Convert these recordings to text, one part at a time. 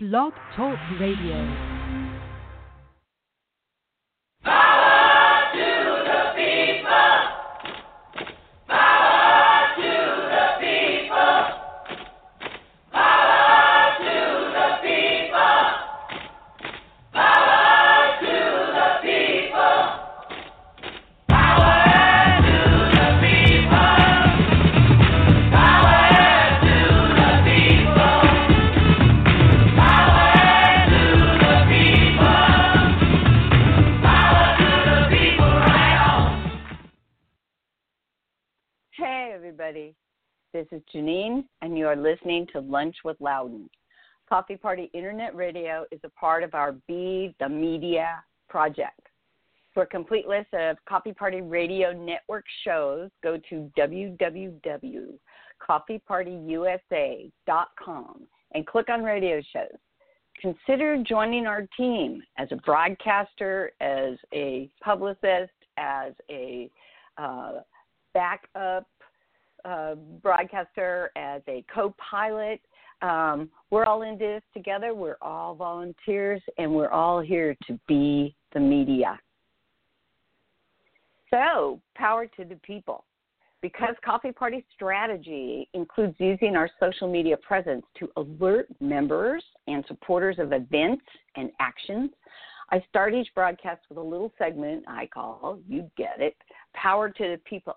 Blog Talk Radio. This is Janine, and you are listening to Lunch with Loudon. Coffee Party Internet Radio is a part of our Be the Media project. For a complete list of Coffee Party Radio Network shows, go to www.coffeepartyusa.com and click on radio shows. Consider joining our team as a broadcaster, as a publicist, as a uh, backup broadcaster, as a co pilot. Um, we're all in this together. We're all volunteers, and we're all here to be the media. So, power to the people. Because Coffee Party strategy includes using our social media presence to alert members and supporters of events and actions, I start each broadcast with a little segment I call, you get it, Power to the People.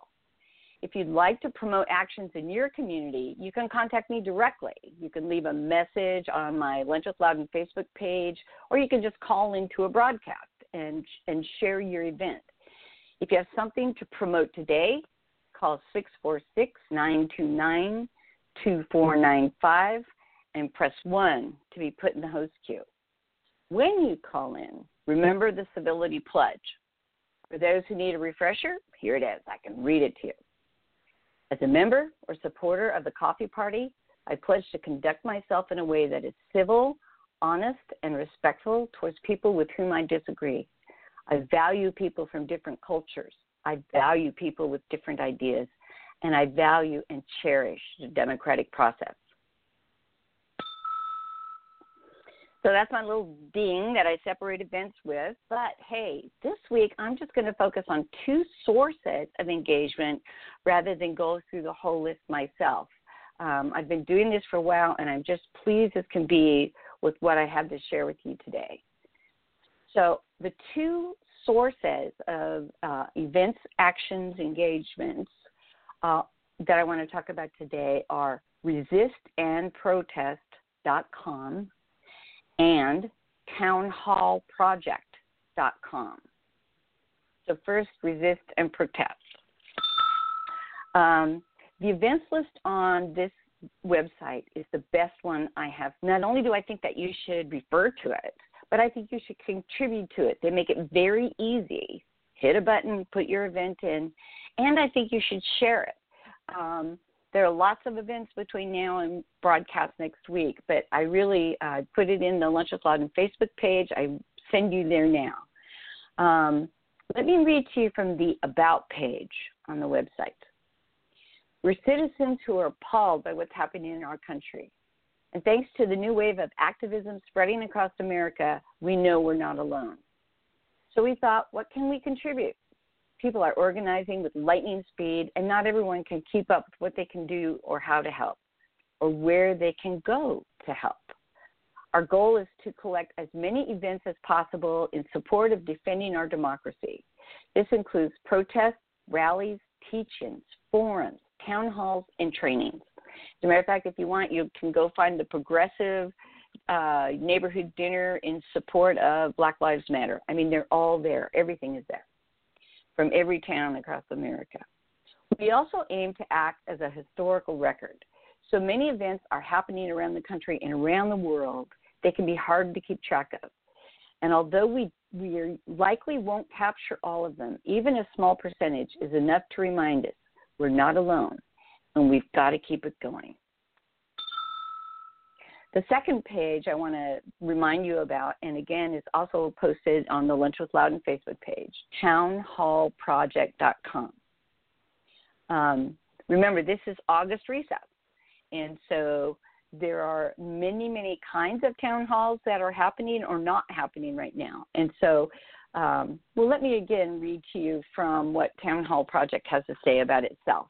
If you'd like to promote actions in your community, you can contact me directly. You can leave a message on my Lunch with Loudon Facebook page, or you can just call into a broadcast and, and share your event. If you have something to promote today, call 646 929 2495 and press 1 to be put in the host queue. When you call in, remember the civility pledge. For those who need a refresher, here it is. I can read it to you. As a member or supporter of the Coffee Party, I pledge to conduct myself in a way that is civil, honest, and respectful towards people with whom I disagree. I value people from different cultures. I value people with different ideas. And I value and cherish the democratic process. So that's my little ding that I separate events with. But hey, this week I'm just going to focus on two sources of engagement rather than go through the whole list myself. Um, I've been doing this for a while and I'm just pleased as can be with what I have to share with you today. So, the two sources of uh, events, actions, engagements uh, that I want to talk about today are resistandprotest.com and townhallproject.com. So, first, resist and protest. Um, the events list on this website is the best one I have. Not only do I think that you should refer to it, but I think you should contribute to it. They make it very easy. Hit a button, put your event in, and I think you should share it. Um, there are lots of events between now and broadcast next week, but I really uh, put it in the Lunch with Loudon Facebook page. I send you there now. Um, let me read to you from the About page on the website. We're citizens who are appalled by what's happening in our country. And thanks to the new wave of activism spreading across America, we know we're not alone. So we thought, what can we contribute? People are organizing with lightning speed, and not everyone can keep up with what they can do or how to help, or where they can go to help. Our goal is to collect as many events as possible in support of defending our democracy. This includes protests, rallies, teach-ins, forums, town halls, and trainings. As a matter of fact, if you want, you can go find the progressive uh, neighborhood dinner in support of Black Lives Matter. I mean, they're all there. Everything is there from every town across America. We also aim to act as a historical record. So many events are happening around the country and around the world, they can be hard to keep track of. And although we, we likely won't capture all of them, even a small percentage is enough to remind us we're not alone and we've got to keep it going. The second page I want to remind you about, and again, is also posted on the Lunch with Loudon Facebook page, townhallproject.com. Um, remember, this is August recess, and so there are many, many kinds of town halls that are happening or not happening right now. And so, um, well, let me again read to you from what Town Hall Project has to say about itself.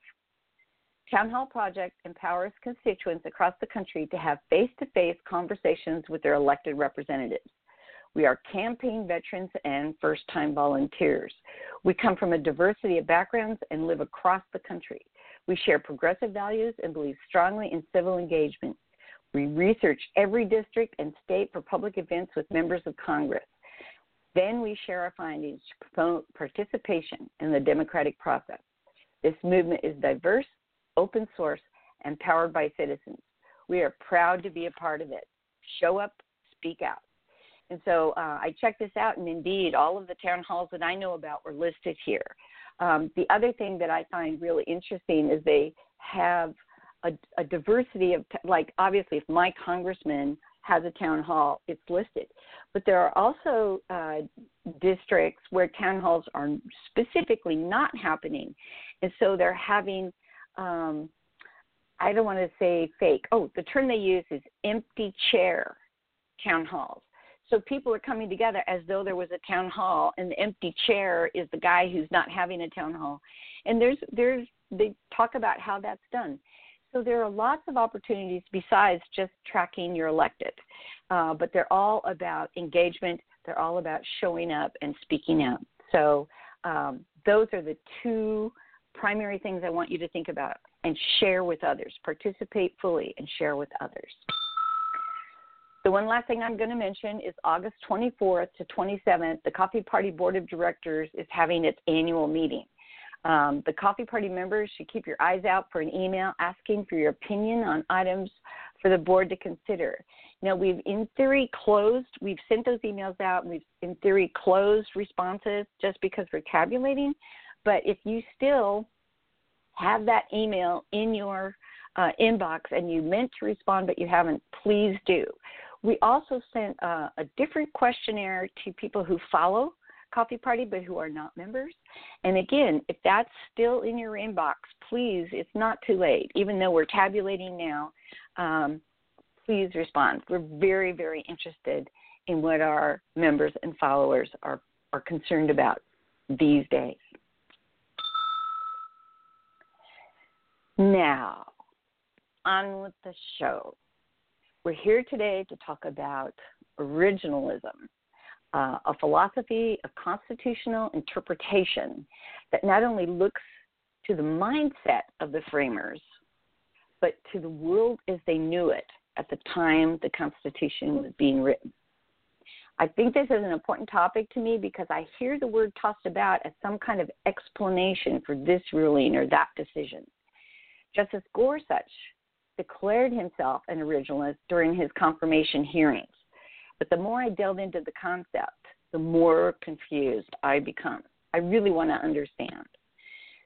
Town Hall Project empowers constituents across the country to have face to face conversations with their elected representatives. We are campaign veterans and first time volunteers. We come from a diversity of backgrounds and live across the country. We share progressive values and believe strongly in civil engagement. We research every district and state for public events with members of Congress. Then we share our findings to promote participation in the democratic process. This movement is diverse, open source, and powered by citizens. We are proud to be a part of it. Show up, speak out. And so uh, I checked this out, and indeed, all of the town halls that I know about were listed here. Um, the other thing that I find really interesting is they have a, a diversity of, like, obviously, if my congressman has a town hall, it's listed. But there are also uh, districts where town halls are specifically not happening. And so they're having, um, I don't want to say fake, oh, the term they use is empty chair town halls. So people are coming together as though there was a town hall, and the empty chair is the guy who's not having a town hall. And there's there's they talk about how that's done. So there are lots of opportunities besides just tracking your elected, uh, but they're all about engagement. They're all about showing up and speaking out. So um, those are the two primary things I want you to think about and share with others. Participate fully and share with others. The one last thing I'm going to mention is August 24th to 27th, the Coffee Party Board of Directors is having its annual meeting. Um, the Coffee Party members should keep your eyes out for an email asking for your opinion on items for the board to consider. Now, we've in theory closed, we've sent those emails out, we've in theory closed responses just because we're tabulating. But if you still have that email in your uh, inbox and you meant to respond but you haven't, please do. We also sent uh, a different questionnaire to people who follow Coffee Party but who are not members. And again, if that's still in your inbox, please, it's not too late. Even though we're tabulating now, um, please respond. We're very, very interested in what our members and followers are, are concerned about these days. Now, on with the show. We're here today to talk about originalism uh, a philosophy of constitutional interpretation that not only looks to the mindset of the framers, but to the world as they knew it at the time the Constitution was being written. I think this is an important topic to me because I hear the word tossed about as some kind of explanation for this ruling or that decision. Justice Gorsuch declared himself an originalist during his confirmation hearings. But the more I delve into the concept, the more confused I become. I really want to understand.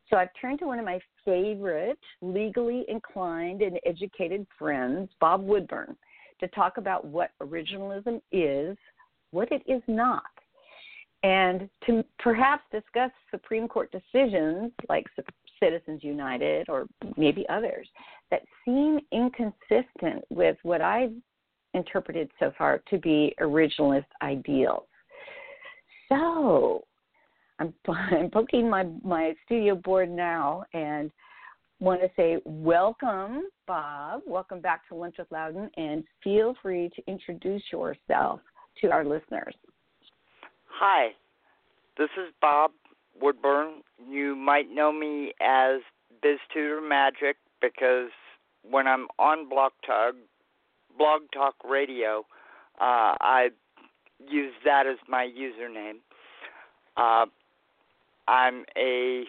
So I've turned to one of my favorite legally inclined and educated friends, Bob Woodburn, to talk about what originalism is, what it is not, and to perhaps discuss Supreme Court decisions like Citizens United or maybe others that seem inconsistent with what I've interpreted so far to be originalist ideals. So I'm, I'm my, my studio board now and want to say welcome, Bob. Welcome back to Lunch with Loudon, and feel free to introduce yourself to our listeners. Hi, this is Bob Woodburn. You might know me as Biz Tutor Magic because when I'm on Blog Talk, Blog Talk Radio. Uh, I use that as my username. Uh, I'm a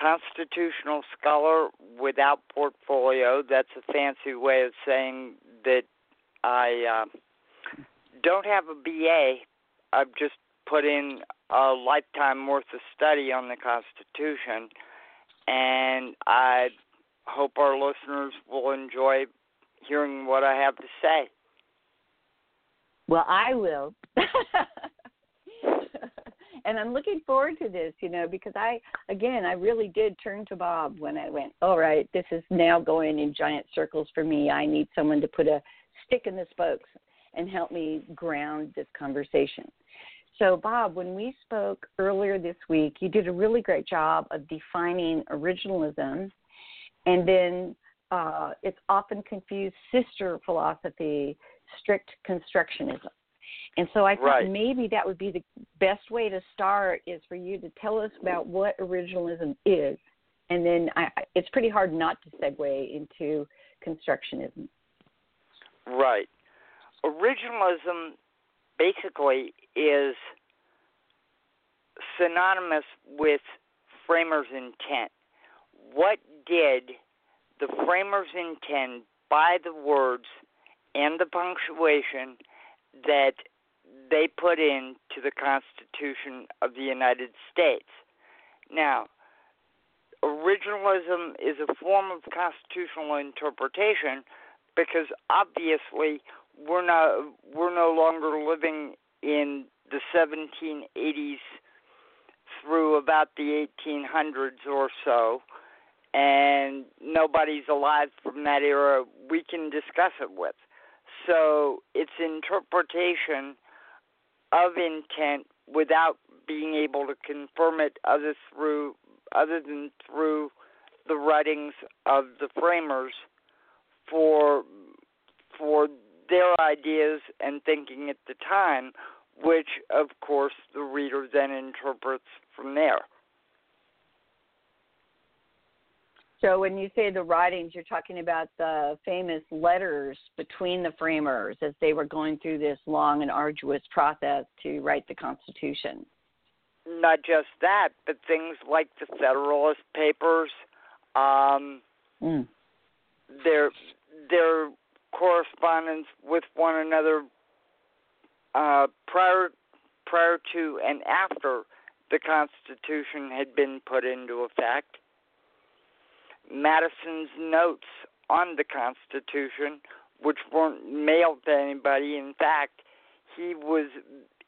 constitutional scholar without portfolio. That's a fancy way of saying that I uh, don't have a BA. I've just put in a lifetime worth of study on the Constitution, and I hope our listeners will enjoy hearing what I have to say. Well, I will. and I'm looking forward to this, you know, because I again I really did turn to Bob when I went, all right, this is now going in giant circles for me. I need someone to put a stick in the spokes and help me ground this conversation. So, Bob, when we spoke earlier this week, you did a really great job of defining originalism, and then uh, it's often confused sister philosophy, strict constructionism. And so I thought right. maybe that would be the best way to start is for you to tell us about what originalism is, and then I, it's pretty hard not to segue into constructionism. Right. Originalism basically is synonymous with framers' intent. What did the framers intend by the words and the punctuation that they put into the Constitution of the United States? Now, originalism is a form of constitutional interpretation because obviously we're not we're no longer living in the 1780s through about the 1800s or so and nobody's alive from that era we can discuss it with. So it's interpretation of intent without being able to confirm it other through other than through the writings of the framers for for their ideas and thinking at the time, which of course the reader then interprets from there. So when you say the writings, you're talking about the famous letters between the framers as they were going through this long and arduous process to write the Constitution. Not just that, but things like the Federalist Papers, um, mm. their their correspondence with one another uh, prior prior to and after the Constitution had been put into effect. Madison's notes on the Constitution, which weren't mailed to anybody, in fact, he was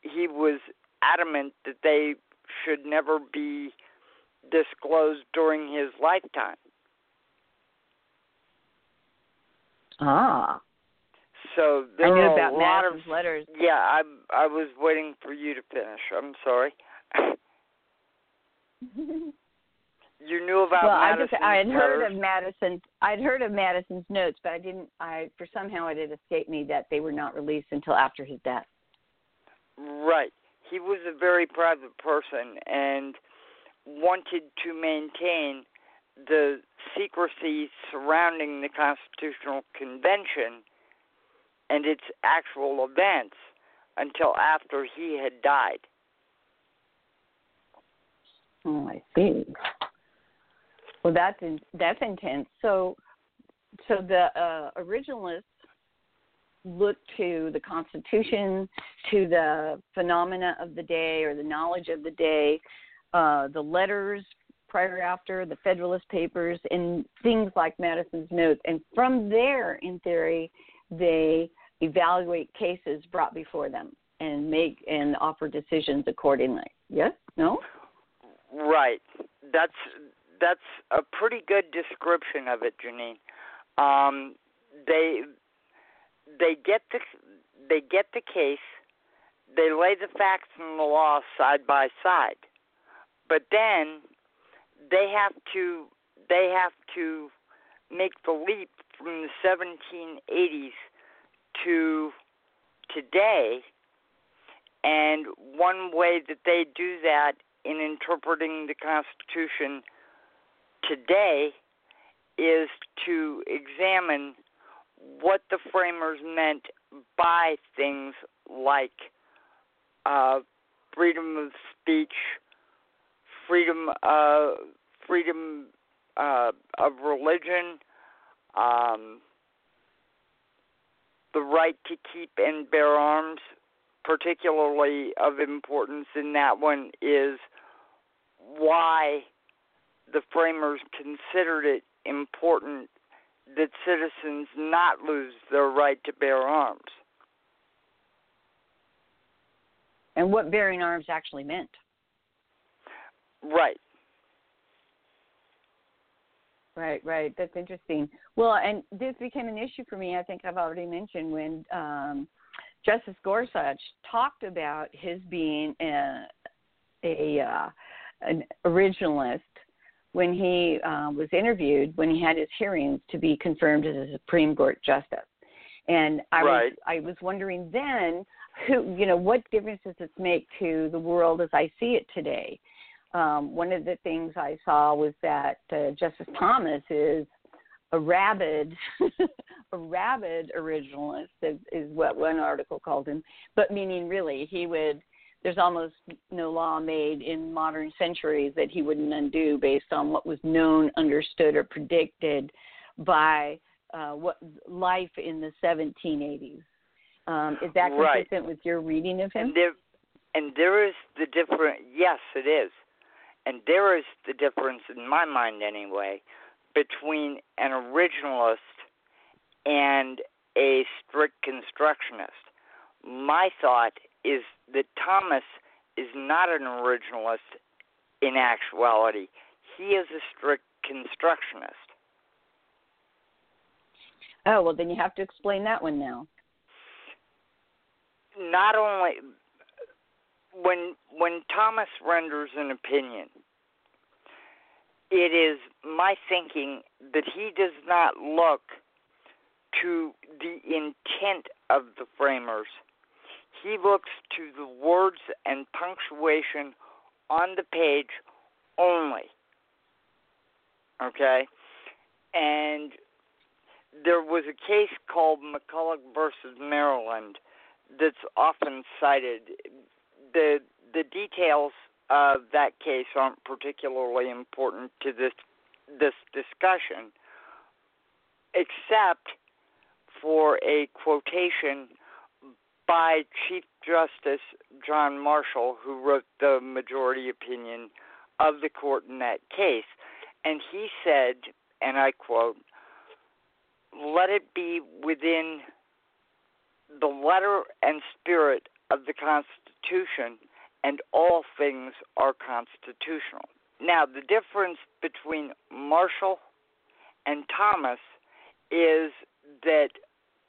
he was adamant that they should never be disclosed during his lifetime. Ah. So there I knew are about a lot Madison's of letters. yeah. I I was waiting for you to finish. I'm sorry. you knew about well, Madison's I just I had letters. heard of Madison. I'd heard of Madison's notes, but I didn't. I for somehow it had escaped me that they were not released until after his death. Right. He was a very private person and wanted to maintain the secrecy surrounding the Constitutional Convention and its actual events until after he had died. Oh, I see. Well, that's in, that's intense. So, so the uh, originalists look to the Constitution, to the phenomena of the day or the knowledge of the day, uh, the letters prior after, the Federalist Papers, and things like Madison's notes. And from there, in theory, they evaluate cases brought before them and make and offer decisions accordingly. Yes? No? Right. That's that's a pretty good description of it, Janine. Um, they they get the they get the case, they lay the facts and the law side by side, but then they have to they have to make the leap from the 1780s to today, and one way that they do that in interpreting the Constitution today is to examine what the framers meant by things like uh, freedom of speech, freedom, uh, freedom uh, of religion, um, the right to keep and bear arms. Particularly of importance in that one is why the framers considered it important that citizens not lose their right to bear arms. And what bearing arms actually meant. Right. Right, right. That's interesting. Well, and this became an issue for me. I think I've already mentioned when um, Justice Gorsuch talked about his being a, a uh, an originalist when he uh, was interviewed when he had his hearings to be confirmed as a Supreme Court justice. And I right. was I was wondering then who you know what difference does this make to the world as I see it today? Um, one of the things I saw was that uh, Justice Thomas is a rabid, a rabid originalist is, is what one article called him. But meaning really, he would. There's almost no law made in modern centuries that he wouldn't undo based on what was known, understood, or predicted by uh, what life in the 1780s. Um, is that consistent right. with your reading of him? And there, and there is the different. Yes, it is. And there is the difference, in my mind anyway, between an originalist and a strict constructionist. My thought is that Thomas is not an originalist in actuality, he is a strict constructionist. Oh, well, then you have to explain that one now. Not only when when Thomas renders an opinion, it is my thinking that he does not look to the intent of the framers. He looks to the words and punctuation on the page only. Okay? And there was a case called McCulloch versus Maryland that's often cited the the details of that case aren't particularly important to this this discussion, except for a quotation by Chief Justice John Marshall, who wrote the majority opinion of the court in that case. And he said, and I quote, let it be within the letter and spirit of the Constitution, and all things are constitutional. Now, the difference between Marshall and Thomas is that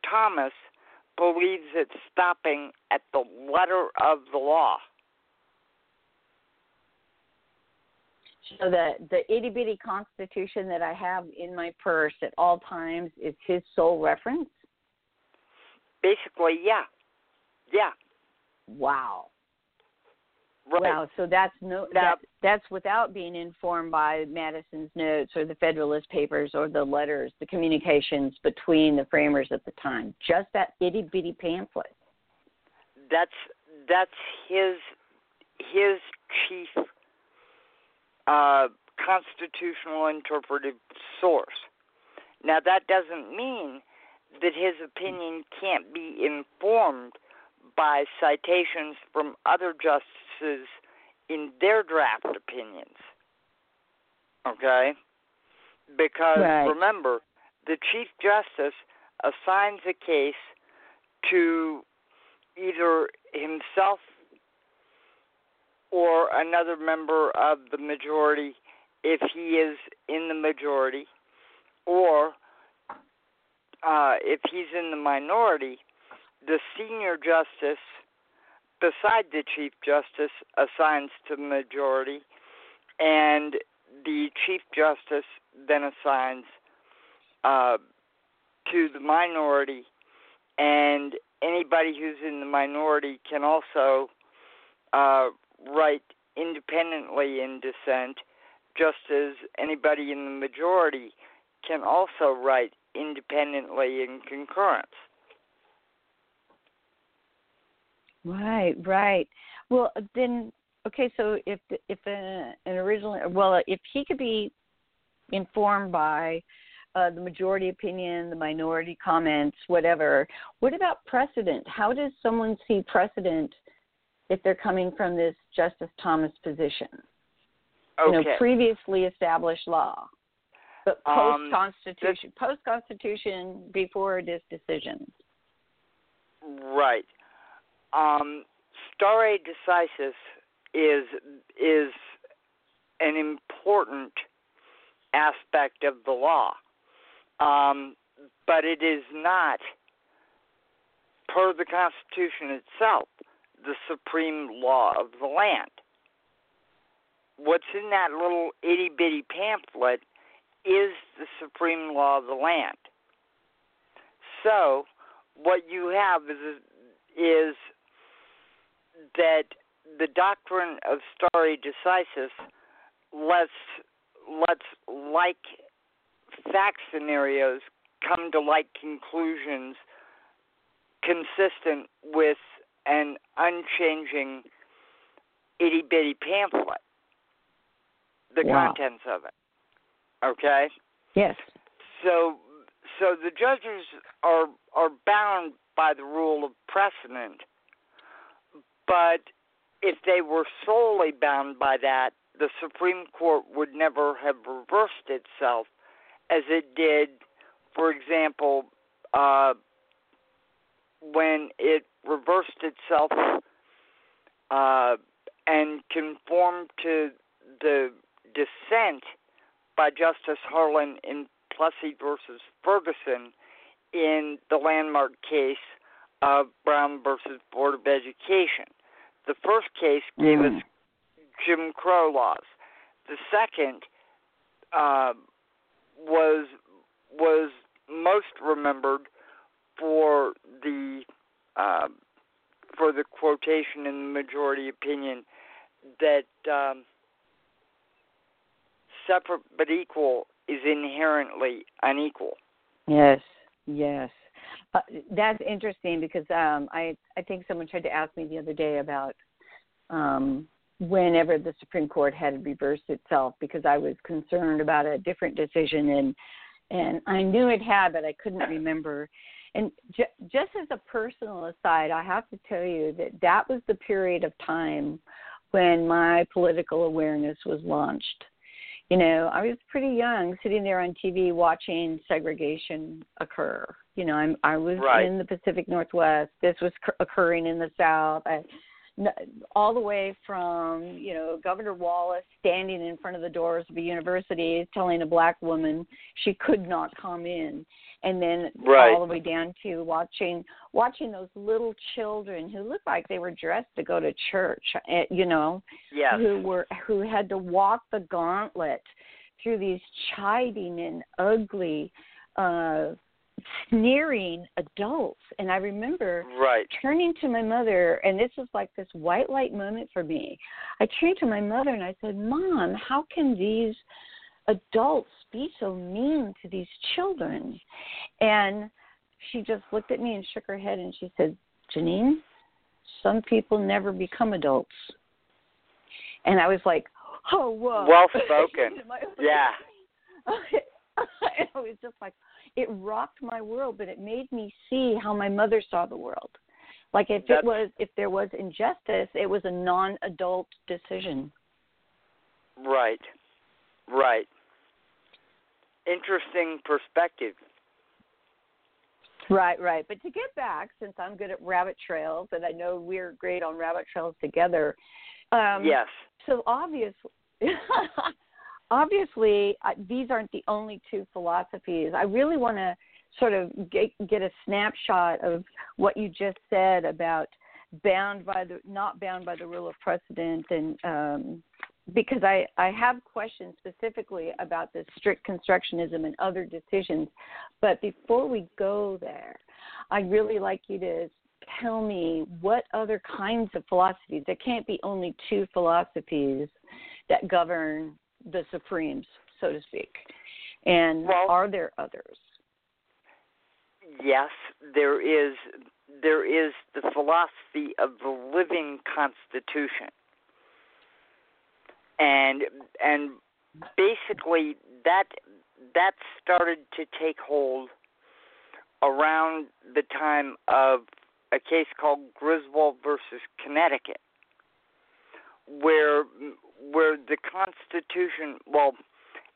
Thomas believes it's stopping at the letter of the law. So the the itty bitty constitution that I have in my purse at all times is his sole reference. Basically, yeah, yeah. Wow. Right. Wow. So that's no that, that's without being informed by Madison's notes or the Federalist Papers or the letters, the communications between the framers at the time. Just that itty bitty pamphlet. That's that's his his chief uh, constitutional interpretive source. Now that doesn't mean that his opinion can't be informed by citations from other justices in their draft opinions. Okay? Because right. remember, the Chief Justice assigns a case to either himself or another member of the majority if he is in the majority, or uh, if he's in the minority, the senior justice, beside the chief justice, assigns to the majority, and the chief justice then assigns uh, to the minority, and anybody who's in the minority can also uh, write independently in dissent, just as anybody in the majority can also write independently in concurrence. Right, right. Well, then, okay. So if if a, an original, well, if he could be informed by uh, the majority opinion, the minority comments, whatever. What about precedent? How does someone see precedent if they're coming from this Justice Thomas position? Okay. You know, previously established law, but post Um, Constitution, post Constitution, before this decision. Right. Um, stare decisis is is an important aspect of the law, um, but it is not, per the Constitution itself, the supreme law of the land. What's in that little itty bitty pamphlet is the supreme law of the land. So, what you have is is that the doctrine of stare decisis lets lets like fact scenarios come to like conclusions consistent with an unchanging itty bitty pamphlet. The wow. contents of it. Okay? Yes. So so the judges are are bound by the rule of precedent, but if they were solely bound by that, the Supreme Court would never have reversed itself as it did, for example, uh, when it reversed itself uh, and conformed to the dissent by Justice Harlan in Plessy versus Ferguson in the landmark case of Brown versus Board of Education. The first case gave mm. us Jim Crow laws. The second uh, was was most remembered for the uh, for the quotation in the majority opinion that um, separate but equal is inherently unequal. Yes, yes. Uh, that's interesting because um, I I think someone tried to ask me the other day about um, whenever the Supreme Court had reversed itself because I was concerned about a different decision and and I knew it had but I couldn't remember. And ju- just as a personal aside, I have to tell you that that was the period of time when my political awareness was launched you know, I was pretty young, sitting there on TV watching segregation occur. You know, I'm I was right. in the Pacific Northwest. This was occurring in the South. I, all the way from you know Governor Wallace standing in front of the doors of a university telling a black woman she could not come in, and then right. all the way down to watching watching those little children who looked like they were dressed to go to church, eh, you know, yes. who were who had to walk the gauntlet through these chiding and ugly uh sneering adults. And i remember right. turning to my mother and this was like this white light moment for me. I turned to my mother and i said mom how can these adults be so mean to these children? And she just looked at me and shook her head and she said janine some people never become adults. And i was like oh whoa. Well spoken. Yeah. I was just like, it rocked my world, but it made me see how my mother saw the world. Like if That's, it was if there was injustice, it was a non-adult decision. Right. Right. Interesting perspective. Right, right. But to get back, since I'm good at rabbit trails and I know we're great on rabbit trails together. Um, yes. So obviously, obviously these aren't the only two philosophies. I really want to sort of get, get a snapshot of what you just said about bound by the not bound by the rule of precedent and um, because I, I have questions specifically about this strict constructionism and other decisions. But before we go there, I'd really like you to tell me what other kinds of philosophies, there can't be only two philosophies that govern the supremes, so to speak. And well, are there others? Yes, there is. There is the philosophy of the living constitution, and and basically that that started to take hold around the time of a case called Griswold versus Connecticut, where where the Constitution, well,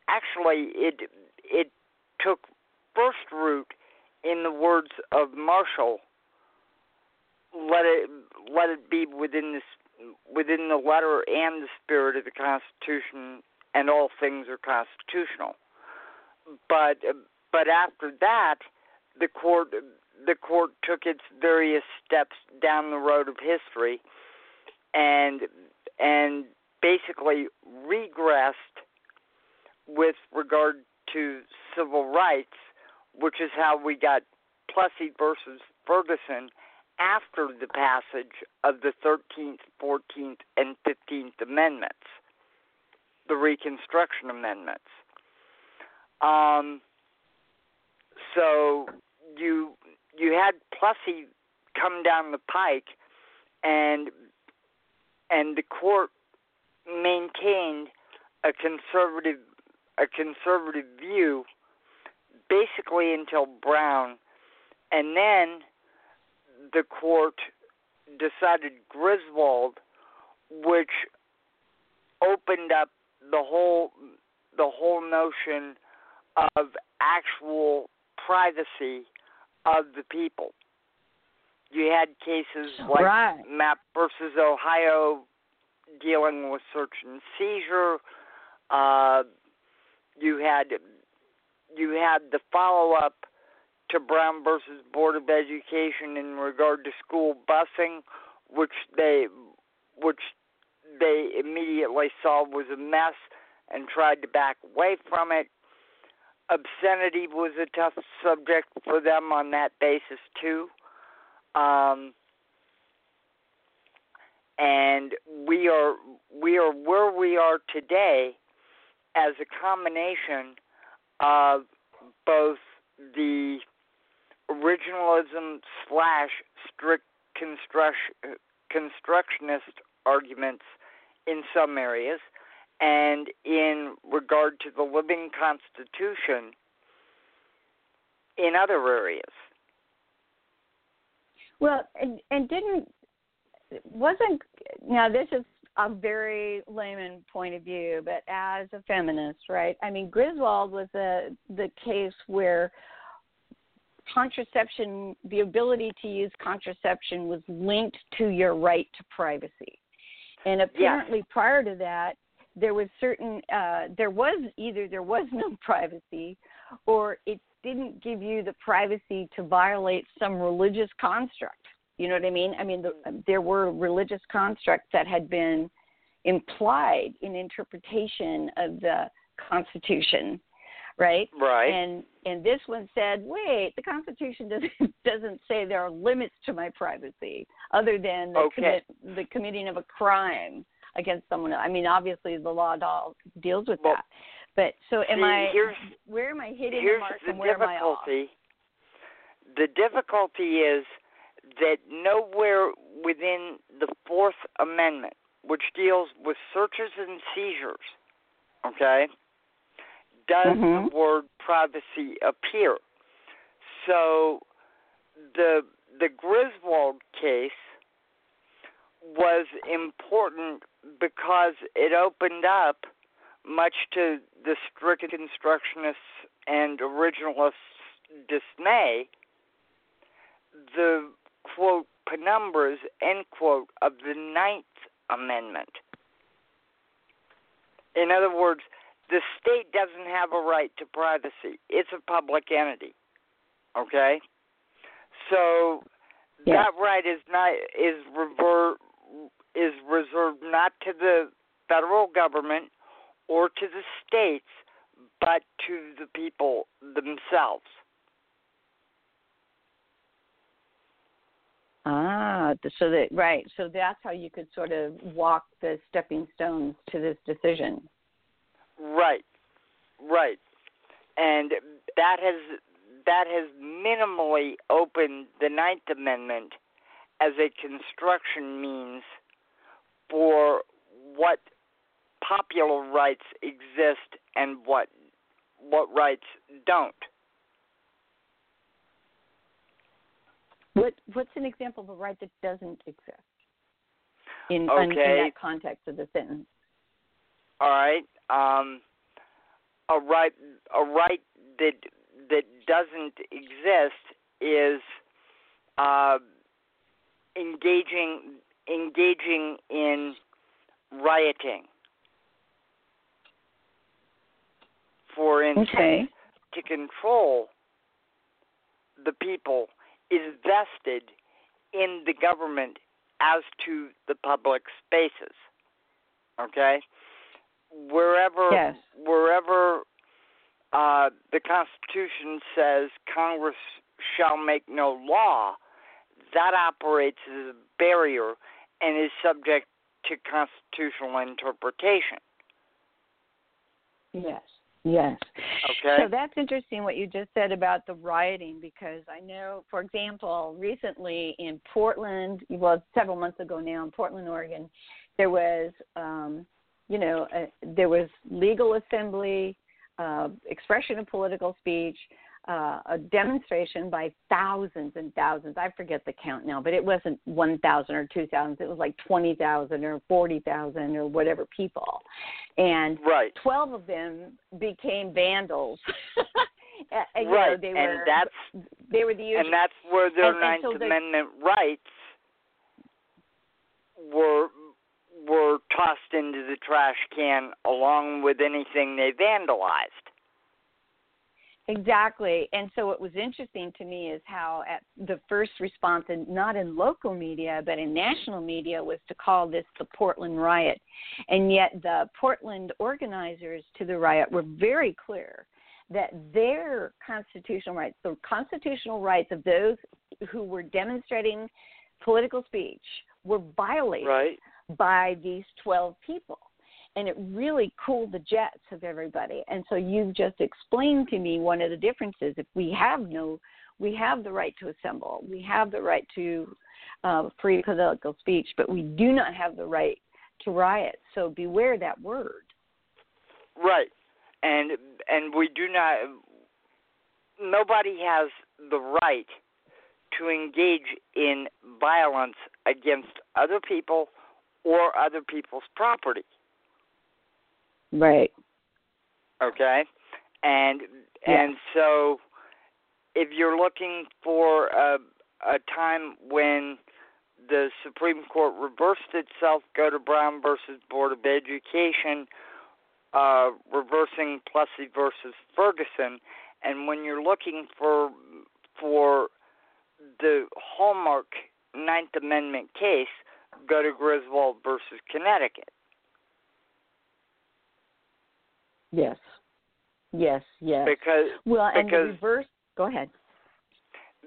actually, it it took first root in the words of Marshall. Let it let it be within this within the letter and the spirit of the Constitution and all things are constitutional. But but after that, the court the court took its various steps down the road of history, and and basically regressed with regard to civil rights, which is how we got Plessy versus Ferguson after the passage of the 13th, 14th, and 15th Amendments, the Reconstruction Amendments. Um, so you you had Plessy come down the pike, and and the court maintained a conservative a conservative view basically until Brown, and then the court decided Griswold, which opened up the whole the whole notion of actual privacy of the people. You had cases like right. Mapp versus Ohio dealing with search and seizure. Uh, you had you had the follow up to Brown versus Board of Education in regard to school busing, which they which they immediately saw was a mess and tried to back away from it. Obscenity was a tough subject for them on that basis too. Um, and we are we are where we are today as a combination of both the originalism slash strict construction, constructionist arguments in some areas, and in regard to the living constitution in other areas. Well, and, and didn't wasn't now this is a very layman point of view, but as a feminist, right? I mean, Griswold was a the case where contraception, the ability to use contraception, was linked to your right to privacy, and apparently prior to that, there was certain uh, there was either there was no privacy, or it didn't give you the privacy to violate some religious construct you know what I mean? I mean, the, mm-hmm. there were religious constructs that had been implied in interpretation of the Constitution, right? Right. And and this one said, wait, the Constitution doesn't doesn't say there are limits to my privacy other than the, okay. commit, the committing of a crime against someone. I mean, obviously the law deals with well, that. But so am see, I? Where am I hitting the mark and where am I off? difficulty. The difficulty is that nowhere within the Fourth Amendment, which deals with searches and seizures, okay, does Mhm. the word privacy appear. So the the Griswold case was important because it opened up, much to the strict constructionists and originalists' dismay, the quote penumbras end quote of the Ninth Amendment. In other words, the state doesn't have a right to privacy. It's a public entity. Okay? So Yes. that right is not is rever, is reserved not to the federal government or to the states, but to the people themselves. Ah, so that right. So that's how you could sort of walk the stepping stones to this decision. Right, right, and that has that has minimally opened the Ninth Amendment as a construction means for what popular rights exist and what what rights don't. What what's an example of a right that doesn't exist in, in, in that context of the sentence? All right, um, a right a right that that doesn't exist is uh, engaging engaging in rioting. for intent Okay. to control the people is vested in the government as to the public spaces. Okay? Wherever Yes. wherever uh, the Constitution says Congress shall make no law, that operates as a barrier and is subject to constitutional interpretation. Yes. Yes. Okay? So that's interesting what you just said about the rioting because I know, for example, recently in Portland, well, several months ago now in Portland, Oregon, there was, um, you know, a, there was legal assembly, uh, expression of political speech, uh, a demonstration by thousands and thousands. I forget the count now, but it wasn't 1,000 or 2,000. It was like 20,000 or 40,000 or whatever people. And right. 12 of them became vandals. Uh, you know, right. they and were that's they were the usual and that's where their and- and Ninth so the- Amendment rights were were tossed into the trash can along with anything they vandalized. Exactly. And so what was interesting to me is how at the first response, and not in local media, but in national media, was to call this the Portland riot. And yet the Portland organizers to the riot were very clear that their constitutional rights, the constitutional rights of those who were demonstrating political speech, were violated Right. by these 12 people. And it really cooled the jets of everybody. And so you've just explained to me one of the differences. If we have no, we have the right to assemble, we have the right to uh, free political speech, but we do not have the right to riot. So beware that word. Right. And and we do not nobody has the right to engage in violence against other people or other people's property. Right. okay and Yeah. and so if you're looking for a a time when the Supreme Court reversed itself, go to Brown versus Board of Education, uh, reversing Plessy versus Ferguson, and when you're looking for for the hallmark Ninth Amendment case, go to Griswold versus Connecticut. Yes. Yes. Yes. Because well, and the reverse. Go ahead.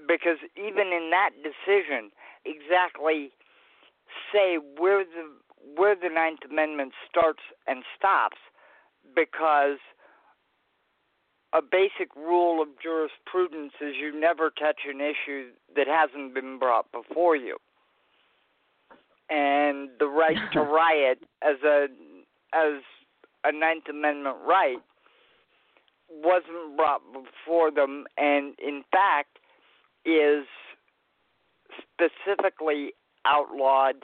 because even in that decision, exactly say where the where the Ninth Amendment starts and stops, because a basic rule of jurisprudence is you never touch an issue that hasn't been brought before you. And the right to riot as a as a Ninth Amendment right wasn't brought before them and in fact is specifically outlawed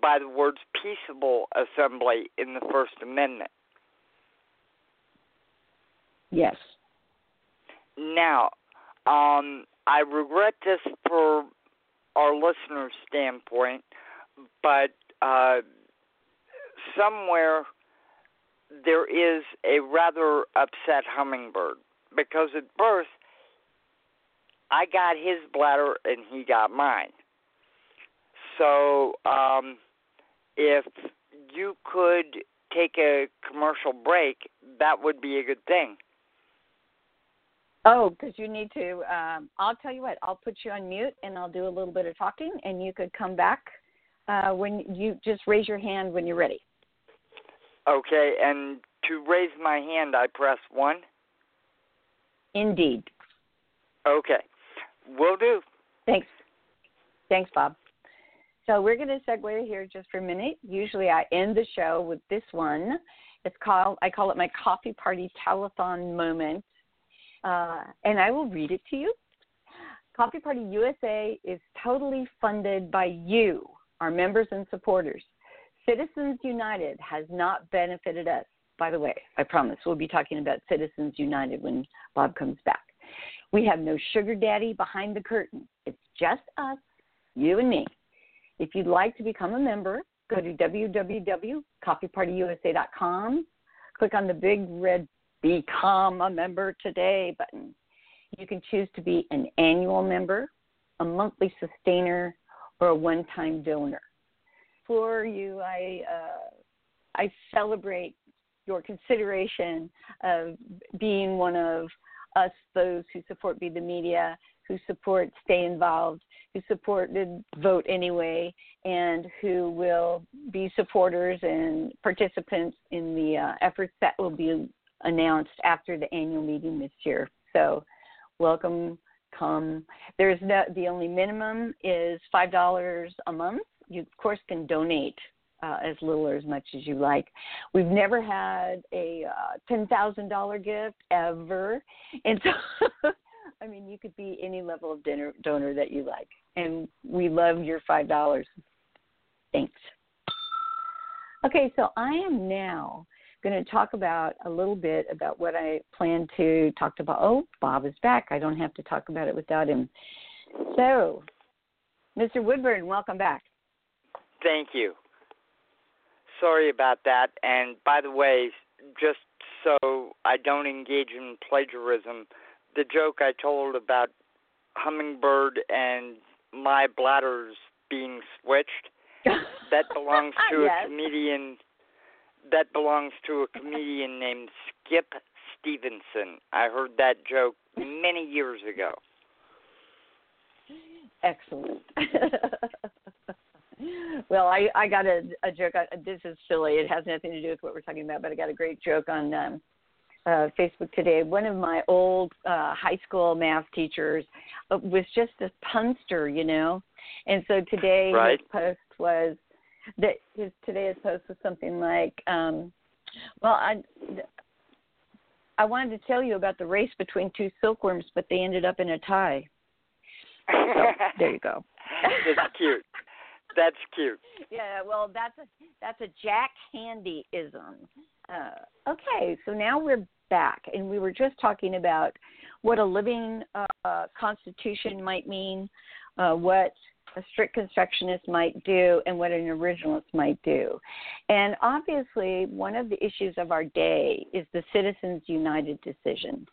by the words peaceable assembly in the First Amendment. Yes. Now, um, I regret this for our listeners' standpoint, but uh, somewhere there is a rather upset hummingbird because at birth I got his bladder and he got mine. So, um, if you could take a commercial break, that would be a good thing. Oh, because you need to. Um, I'll tell you what. I'll put you on mute, and I'll do a little bit of talking, and you could come back uh, when you just raise your hand when you're ready. Okay, and to raise my hand, I press one. Indeed. Okay, will do. Thanks. Thanks, Bob. So we're going to segue here just for a minute. Usually, I end the show with this one. It's called. I call it my coffee party telethon moment, uh, and I will read it to you. Coffee Party USA is totally funded by you, our members and supporters. Citizens United has not benefited us. By the way, I promise we'll be talking about Citizens United when Bob comes back. We have no sugar daddy behind the curtain. It's just us, you and me. If you'd like to become a member, go to www.coffeepartyusa.com, click on the big red become a member today button. You can choose to be an annual member, a monthly sustainer, or a one-time donor. For you, I uh, I celebrate your consideration of being one of us, those who support Be the Media, who support Stay Involved, who supported Vote Anyway, and who will be supporters and participants in the uh, efforts that will be announced after the annual meeting this year. So, welcome, come. There's no the only minimum is five dollars a month. You of course can donate uh, as little or as much as you like. We've never had a uh, ten thousand dollar gift ever, and so I mean you could be any level of dinner, donor that you like, and we love your five dollars. Thanks. Okay, so I am now going to talk about a little bit about what I plan to talk about. Oh, Bob is back. I don't have to talk about it without him. So, Mr. Woodburn, welcome back. Thank you. Sorry about that. And by the way, just so I don't engage in plagiarism, the joke I told about hummingbird and my bladders being switched that belongs to yes. a comedian that belongs to a comedian named Skip Stephenson. I heard that joke many years ago. Excellent. well, I I got a, a joke. On, this is silly. It has nothing to do with what we're talking about, but I got a great joke on um, uh, Facebook today. One of my old uh, high school math teachers uh, was just a punster, you know, and so today right. his post was that his today's post was something like, um, "Well, I." I wanted to tell you about the race between two silkworms, but they ended up in a tie. So, there you go. That's cute. That's cute. Yeah, well, that's a that's a Jack Handeyism. Uh, okay, so now we're back, and we were just talking about what a living uh, constitution might mean, uh, what a strict constructionist might do and what an originalist might do. And obviously, one of the issues of our day is the Citizens United decision.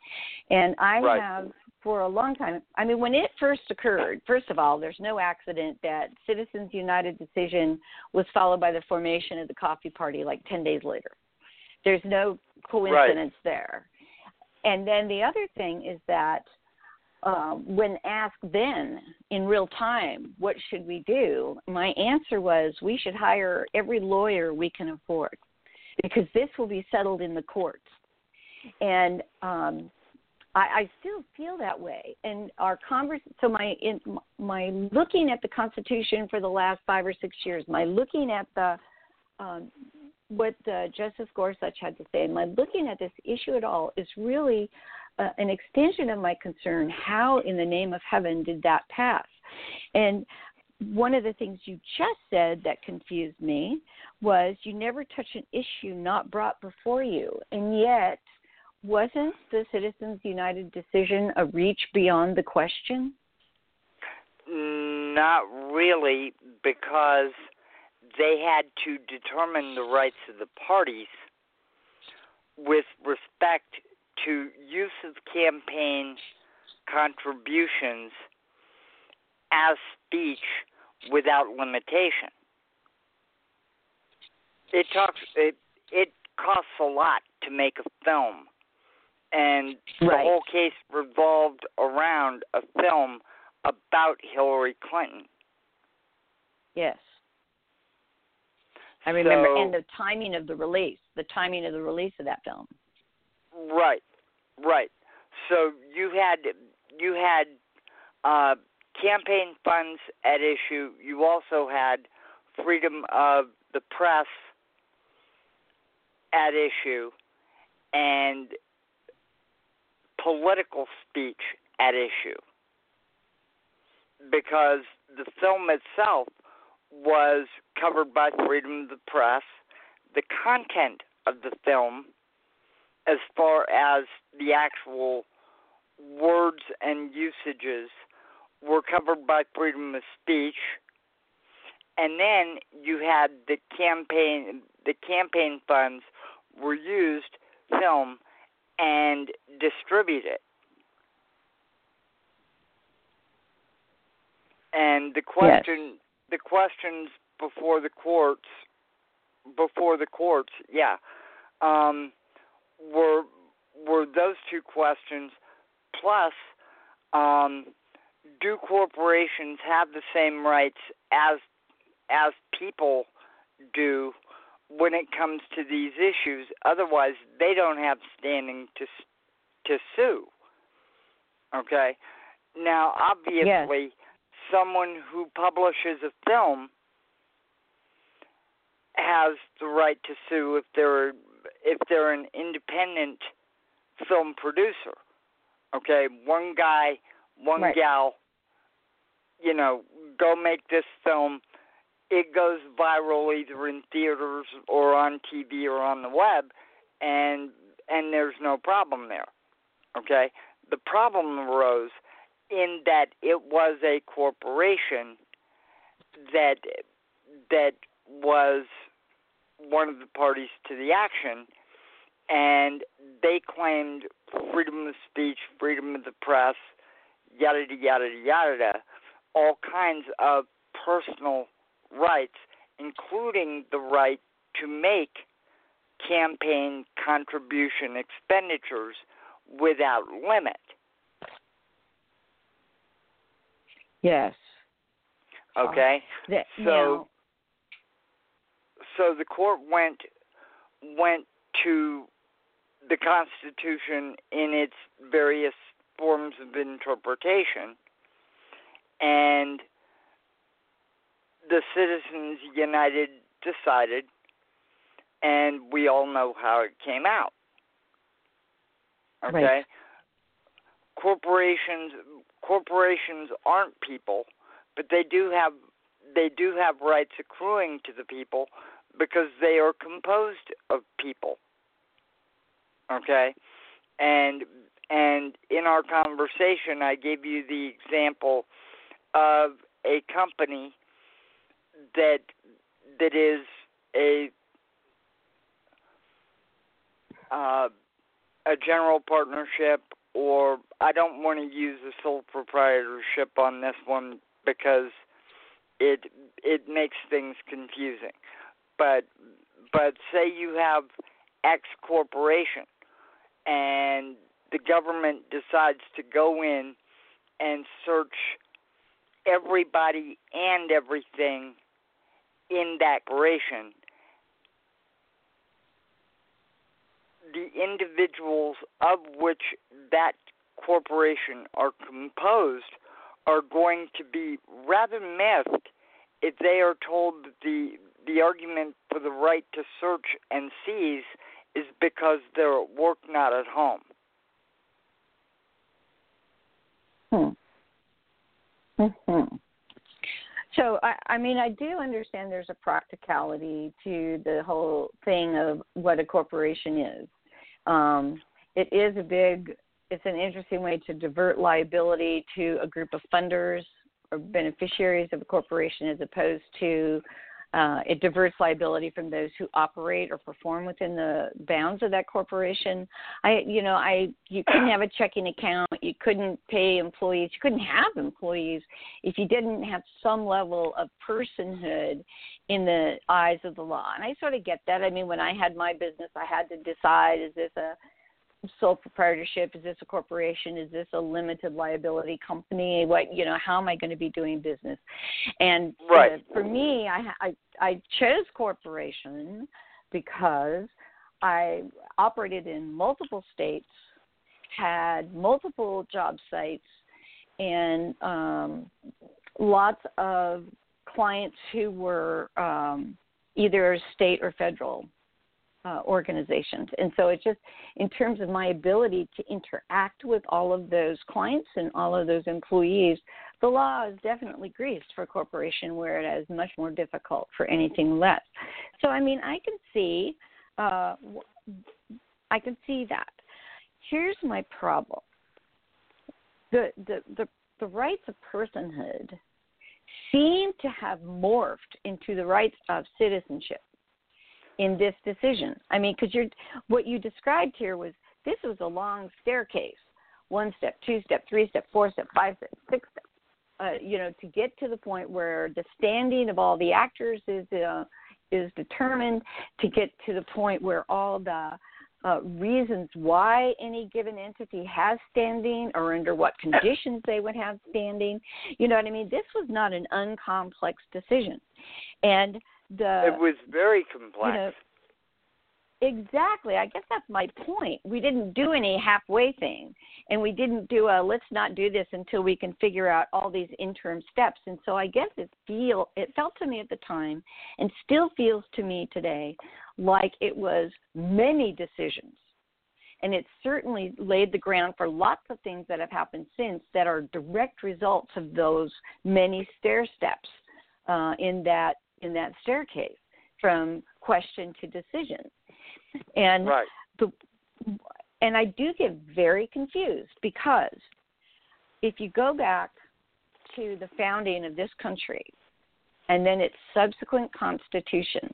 And I right. have for a long time. I mean, when it first occurred, first of all, there's no accident that Citizens United decision was followed by the formation of the Coffee Party like 10 days later. There's no coincidence right. there. And then the other thing is that um, when asked then in real time, what should we do? My answer was we should hire every lawyer we can afford because this will be settled in the courts. And um, I, I still feel that way. And our convers so my in, my looking at the Constitution for the last five or six years, my looking at the um, what uh, Justice Gorsuch had to say, and my looking at this issue at all is really uh, an extension of my concern. How, in the name of heaven, did that pass? And one of the things you just said that confused me was you never touch an issue not brought before you, and yet wasn't the Citizens United decision a reach beyond the question? Not really, because they had to determine the rights of the parties with respect to use of campaign contributions as speech without limitation. It talks it it costs a lot to make a film and the whole case revolved around a film about Hillary Clinton. Yes. I remember, so, and the timing of the release, the timing of the release of that film. Right, right. So you had you had uh, campaign funds at issue. You also had freedom of the press at issue, and political speech at issue because the film itself was covered by freedom of the press. The content of the film, as far as the actual words and usages, were covered by freedom of speech. And then you had the campaign the campaign funds were used film and distribute it. And the question, yes. the questions before the courts, before the courts, yeah, um, were were those two questions, plus, um, do corporations have the same rights as as people do when it comes to these issues? Otherwise, they don't have standing to to sue. Okay. Now, obviously, yes. someone who publishes a film has the right to sue if they're if they're an independent film producer. Okay, one guy, one right. gal, you know, go make this film. It goes viral either in theaters or on TV or on the web, and and there's no problem there. Okay, the problem arose in that it was a corporation that that was one of the parties to the action, and they claimed freedom of speech, freedom of the press, yada yada yada, all kinds of personal rights, including the right to make campaign contribution expenditures without limit. Yes. Okay. Um, the, so now, so the court went went to the Constitution in its various forms of interpretation, and the Citizens United decided, and we all know how it came out. Okay, Right. corporations corporations aren't people, but they do have they do have rights accruing to the people because they are composed of people. Okay? And and in our conversation I gave you the example of a company that that is a uh, a general partnership or I don't want to use a sole proprietorship on this one because it it makes things confusing. But but say you have X corporation and the government decides to go in and search everybody and everything in that corporation the individuals of which that corporation are composed are going to be rather miffed if they are told that the the argument for the right to search and seize is because they're at work, not at home. Hmm. hmm So I, I mean, I do understand there's a practicality to the whole thing of what a corporation is. Um, it is a big, it's an interesting way to divert liability to a group of funders or beneficiaries of a corporation as opposed to uh, it diverts liability from those who operate or perform within the bounds of that corporation. I, you know, I you couldn't have a checking account, you couldn't pay employees, you couldn't have employees if you didn't have some level of personhood in the eyes of the law. And I sort of get that. I mean, when I had my business, I had to decide: is this a sole proprietorship? Is this a corporation? Is this a limited liability company? What you know? How am I going to be doing business? And right. uh, for me, I, I I chose corporation because I operated in multiple states, had multiple job sites, and um, lots of clients who were um, either state or federal uh, organizations. And so it's just in terms of my ability to interact with all of those clients and all of those employees, the law is definitely greased for a corporation where it is much more difficult for anything less. So I mean, I can see, uh, I can see that. Here's my problem: the the the, the rights of personhood seem to have morphed into the rights of citizenship in this decision. I mean, because you're what you described here was this was a long staircase one step, two step, three step, four step, five step, six step. Uh, you know, to get to the point where the standing of all the actors is uh, is determined, to get to the point where all the uh, reasons why any given entity has standing or under what conditions they would have standing. You know what I mean? This was not an uncomplex decision, and the it was very complex. You know, Exactly. I guess that's my point. We didn't do any halfway thing, and we didn't do a let's not do this until we can figure out all these interim steps. And so I guess it feel it felt to me at the time, and still feels to me today, like it was many decisions, and it certainly laid the ground for lots of things that have happened since that are direct results of those many stair steps uh, in that in that staircase from question to decision and right. the and I do get very confused because if you go back to the founding of this country and then its subsequent constitution,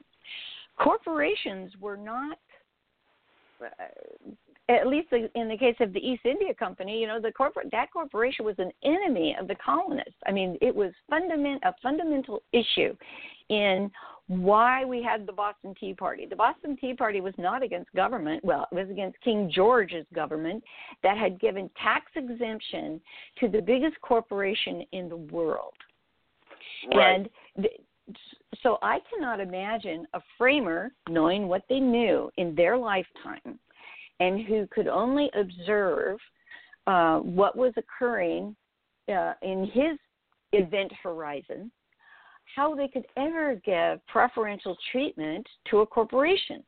corporations were not uh, at least in the case of the East India Company, you know, the corporate that corporation was an enemy of the colonists. I mean, it was fundament a fundamental issue in why we had the Boston Tea Party. The Boston Tea Party was not against government. Well, it was against King George's government that had given tax exemption to the biggest corporation in the world. Right. And th- so I cannot imagine a framer knowing what they knew in their lifetime and who could only observe uh, what was occurring uh, in his event horizon how they could ever give preferential treatment to a corporation.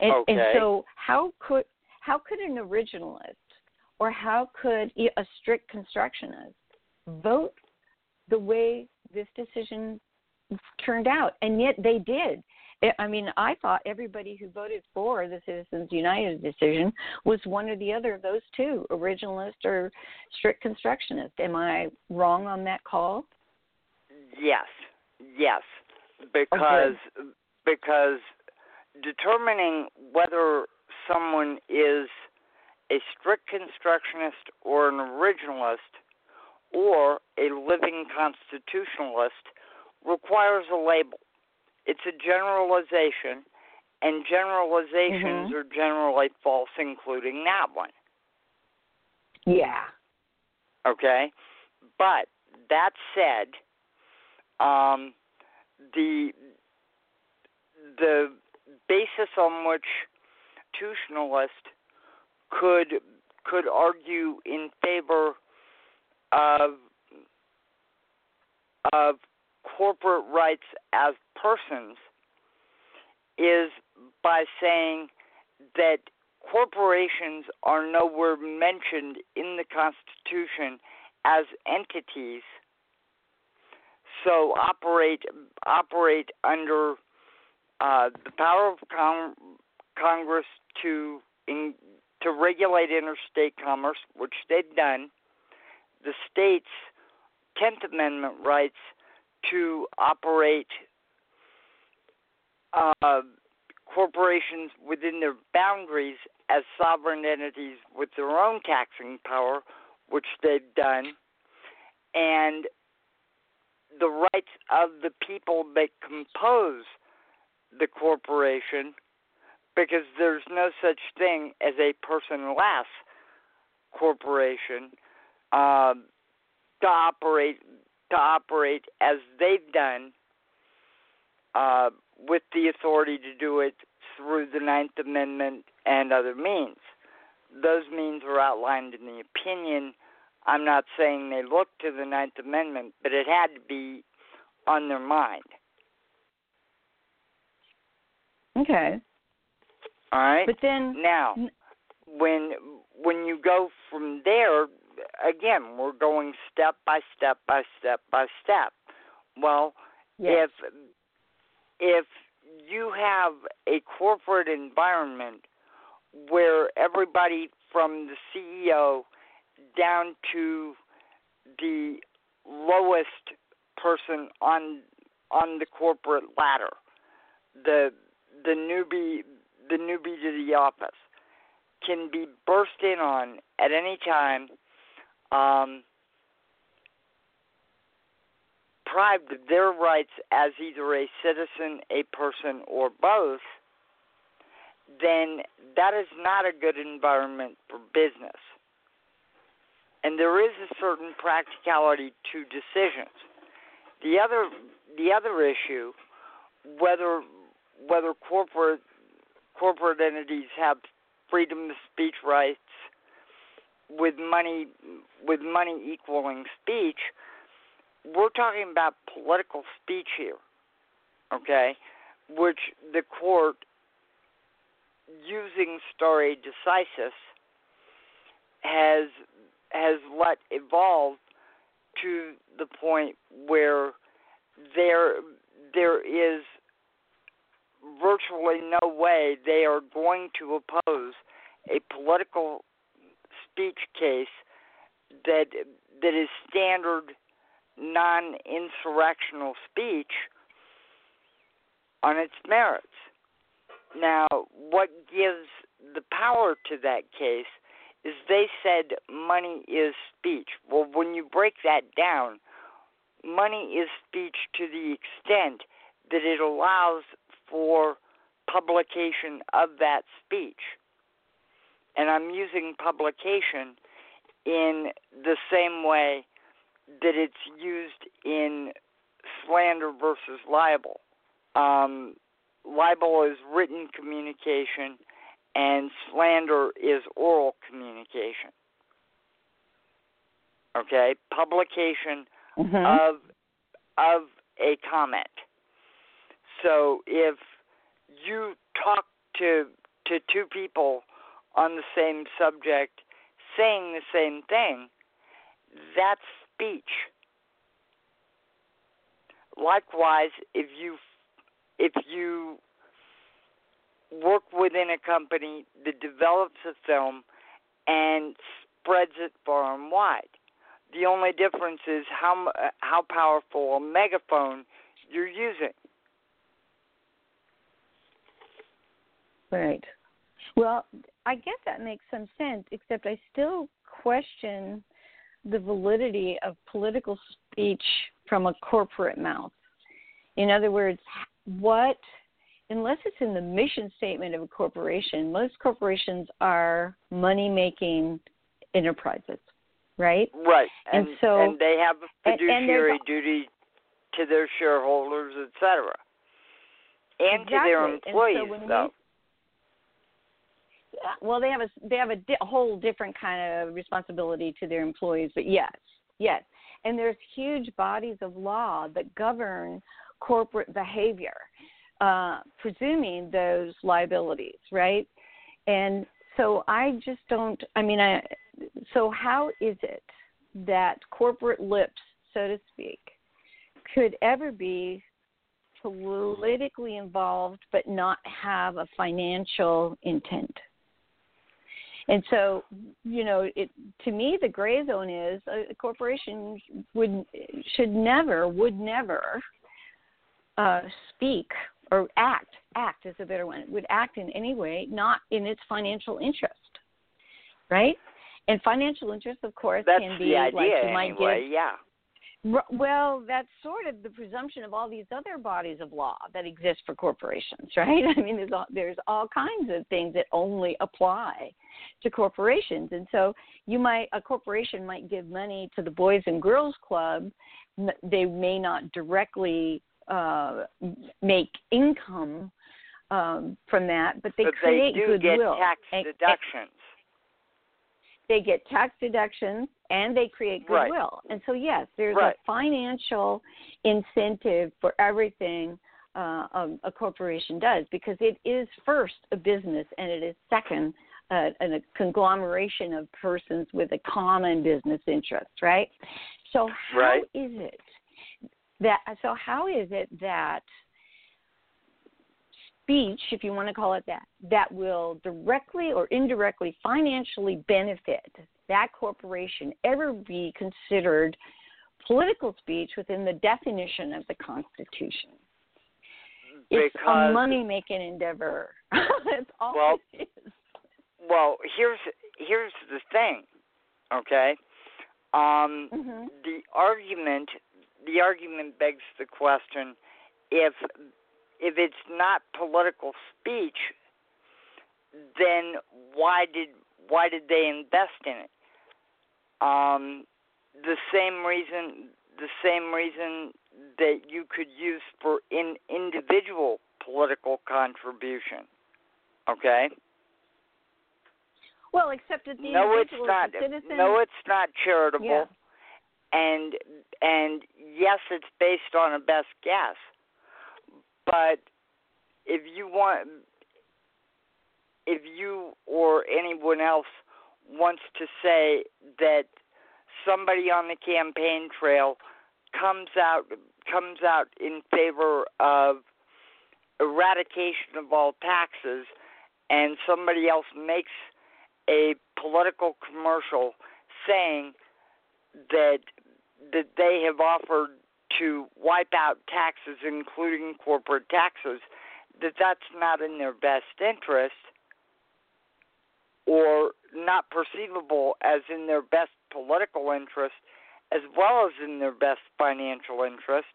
And, okay. and so how could how could an originalist or how could a strict constructionist vote the way this decision turned out? And yet they did. I mean, I thought everybody who voted for the Citizens United decision was one or the other of those two, originalist or strict constructionist. Am I wrong on that call? Yes, yes, because okay. because determining whether someone is a strict constructionist or an originalist or a living constitutionalist requires a label. It's a generalization, and generalizations mm-hmm. are generally false, including that one. Yeah. Okay? But that said, um, the the basis on which constitutionalist could could argue in favor of of corporate rights as persons is by saying that corporations are nowhere mentioned in the Constitution as entities so operate operate under uh, the power of con- Congress to in, to regulate interstate commerce, which they've done. The states' Tenth Amendment rights to operate uh, corporations within their boundaries as sovereign entities with their own taxing power, which they've done, and the rights of the people that compose the corporation because there's no such thing as a personless corporation uh, to operate to operate as they've done uh, with the authority to do it through the Ninth Amendment and other means. Those means are outlined in the opinion I'm not saying they looked to the Ninth Amendment, but it had to be on their mind. Okay. All right. But then now, when when you go from there, again, we're going step by step by step by step. Well, yes. if if you have a corporate environment where everybody from the CEO down to the lowest person on on the corporate ladder, the the newbie the newbie to the office. can be burst in on at any time, um, deprived of their rights as either a citizen, a person, or both, then that is not a good environment for business. And there is a certain practicality to decisions. The other the other issue, whether whether corporate corporate entities have freedom of speech rights with money with money equaling speech, we're talking about political speech here, okay? Which the court, using stare decisis, has has let evolve to the point where there there is virtually no way they are going to oppose a political speech case that that is standard non insurrectional speech on its merits. Now, what gives the power to that case is they said money is speech. Well, when you break that down, money is speech to the extent that it allows for publication of that speech. And I'm using publication in the same way that it's used in slander versus libel. Um, libel is written communication, and slander is oral communication. Okay, publication mm-hmm. of of a comment. So if you talk to to two people on the same subject saying the same thing, that's speech. Likewise, if you if you work within a company that develops a film and spreads it far and wide, the only difference is how how powerful a megaphone you're using. Right. Well, I guess that makes some sense, except I still question the validity of political speech from a corporate mouth. In other words, what, unless it's in the mission statement of a corporation, most corporations are money making enterprises, right? Right. And, and so and they have a fiduciary duty to their shareholders, etc. And exactly. to their employees, so though. We, well they have a they have a, di- a whole different kind of responsibility to their employees but yes yes. And there's huge bodies of law that govern corporate behavior uh, presuming those liabilities right? And so i just don't i mean i so how is it that corporate lips so to speak could ever be politically involved but not have a financial intent and so, you know, it to me the gray zone is a corporation would should never would never uh, speak or act act is a better one would act in any way not in its financial interest, right? And financial interest, of course, That's can be the idea, like you might anyway, give yeah. Well, that's sort of the presumption of all these other bodies of law that exist for corporations, right? I mean, there's all, there's all kinds of things that only apply to corporations, and so you might a corporation might give money to the Boys and Girls Club. They may not directly uh, make income um, from that, but they but create they do goodwill. get tax and, deductions. they get tax deductions and they create Right. goodwill. And so, yes, there's Right. a financial incentive for everything uh, a, a corporation does because it is first a business and it is second uh, a conglomeration of persons with a common business interest, right? So, how Right. is it that? So, how is it that speech, if you want to call it that, that will directly or indirectly financially benefit that corporation ever be considered political speech within the definition of the Constitution? It's a money making endeavor. That's all Well, it is. well, here's here's the thing, okay? Um, mm-hmm. The argument the argument begs the question if if it's not political speech, then why did why did they invest in it? Um, the same reason the same reason that you could use for in individual political contribution. Okay. Well, except that the no, it's not. citizen. No, it's not charitable. Yeah. And and yes, it's based on a best guess. But if you want, if you or anyone else wants to say that somebody on the campaign trail comes out comes out in favor of eradication of all taxes and somebody else makes a political commercial saying that that they have offered to wipe out taxes including corporate taxes that that's not in their best interest or not perceivable as in their best political interest as well as in their best financial interest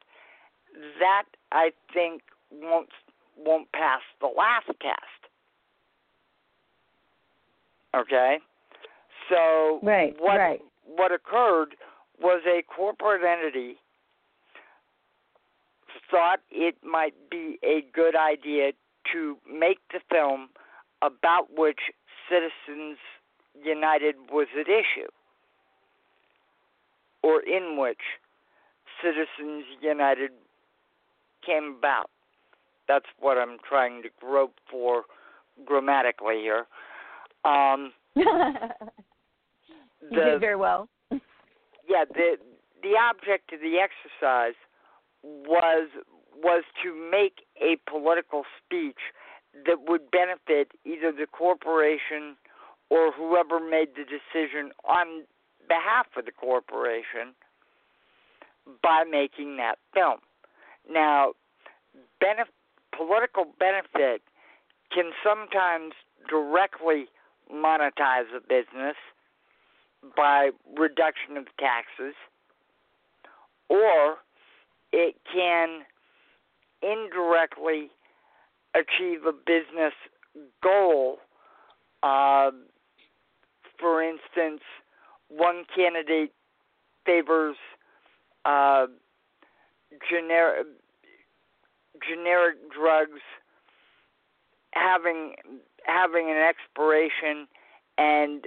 that i think won't won't pass the last test Okay? So right, what right. what occurred was a corporate entity thought it might be a good idea to make the film about which Citizens United was at issue, or in which Citizens United came about. That's what I'm trying to grope for grammatically here. Um, you the, did very well. yeah, the the object of the exercise was was to make a political speech that would benefit either the corporation or whoever made the decision on behalf of the corporation by making that film. Now, benef- political benefit can sometimes directly monetize a business by reduction of taxes, or it can indirectly achieve a business goal. Uh, for instance, one candidate favors uh, generic generic drugs having having an expiration and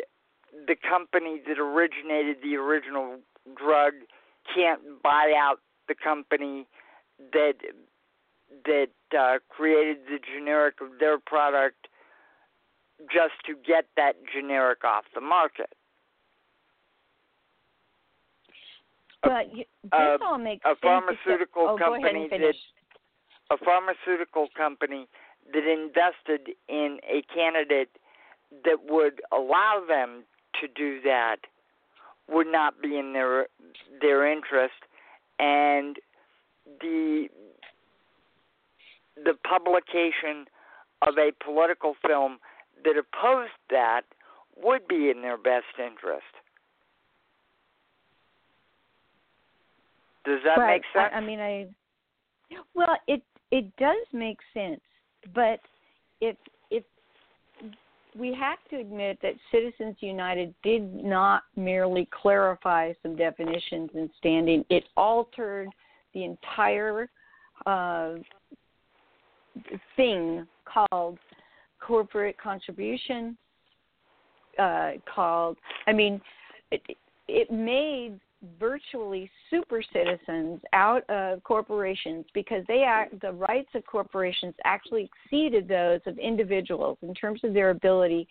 the company that originated the original drug can't buy out the company that that uh, created the generic of their product just to get that generic off the market. But you, this uh, all makes a sense. pharmaceutical oh, company finish. a pharmaceutical company that invested in a candidate that would allow them to do that would not be in their their interest and the the publication of a political film that opposed that would be in their best interest. Does that right. make sense? I, I mean, I well, it it does make sense, but if if we have to admit that Citizens United did not merely clarify some definitions and standing; it altered the entire uh, thing called corporate contribution. Uh, called, I mean, it, it made virtually super citizens out of corporations because they act, the rights of corporations actually exceeded those of individuals in terms of their ability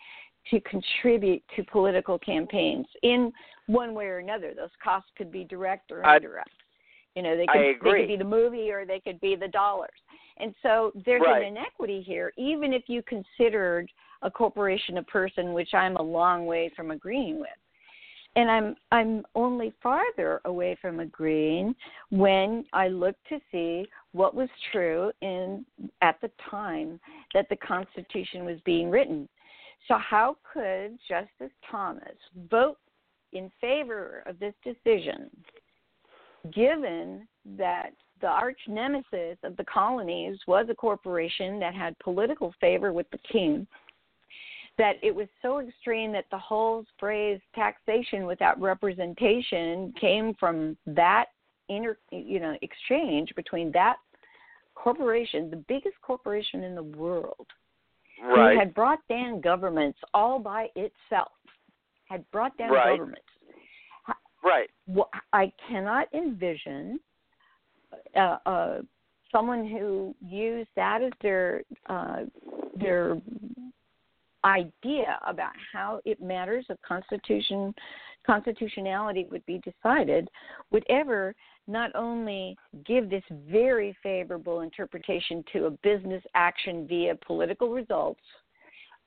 to contribute to political campaigns in one way or another. Those costs could be direct or I- indirect. You know, they could, I they could be the movie or they could be the dollars. And so there's Right. an inequity here, even if you considered a corporation a person, which I'm a long way from agreeing with and I'm I'm only farther away from agreeing when I look to see what was true in at the time that the Constitution was being written. So, how could Justice Thomas vote in favor of this decision, given that the arch nemesis of the colonies was a corporation that had political favor with the king? That it was so extreme that the whole phrase taxation without representation came from that inter, you know, exchange between that corporation, the biggest corporation in the world, right. who had brought down governments all by itself, had brought down Right. governments. Right. I cannot envision uh, uh, someone who used that as their uh, their idea about how it matters of constitution constitutionality would be decided would ever not only give this very favorable interpretation to a business action via political results,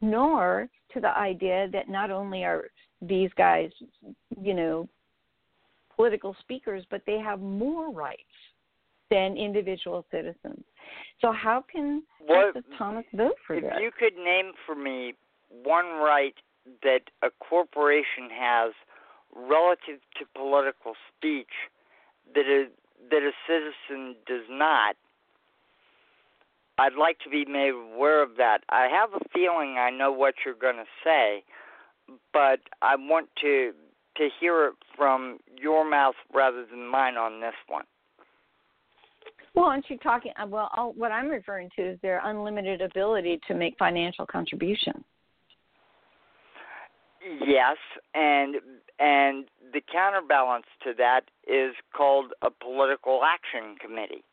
nor to the idea that not only are these guys, you know, political speakers, but they have more rights than individual citizens. So how can What- Justice Thomas vote for if this? you could name for me one right that a corporation has relative to political speech that a that a citizen does not, I'd like to be made aware of that. I have a feeling I know what you're going to say, but I want to to hear it from your mouth rather than mine on this one. Well, aren't you talking? uh, Well, what I'm referring to is their unlimited ability to make financial contributions. Yes, and and the counterbalance to that is called a political action committee.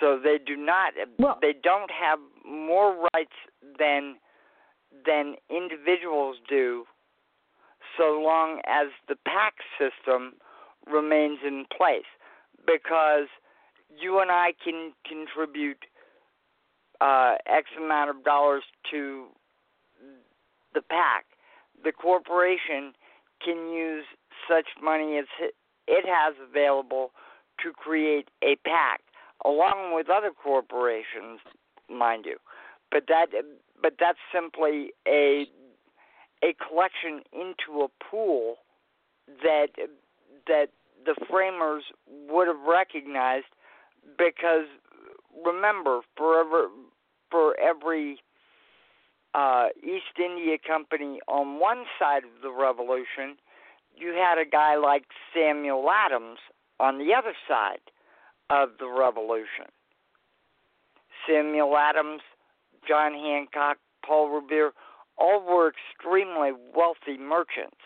So they do not Well- they don't have more rights than than individuals do so long as the PAC system remains in place because you and I can contribute uh, X amount of dollars to the PAC. The corporation can use such money as it- has available to create a PAC, along with other corporations, mind you. But that, but that's simply a a collection into a pool that that the framers would have recognized because remember for every, for every uh, East India Company on one side of the revolution, you had a guy like Samuel Adams on the other side of the revolution. Samuel Adams, John Hancock, Paul Revere, all were extremely wealthy merchants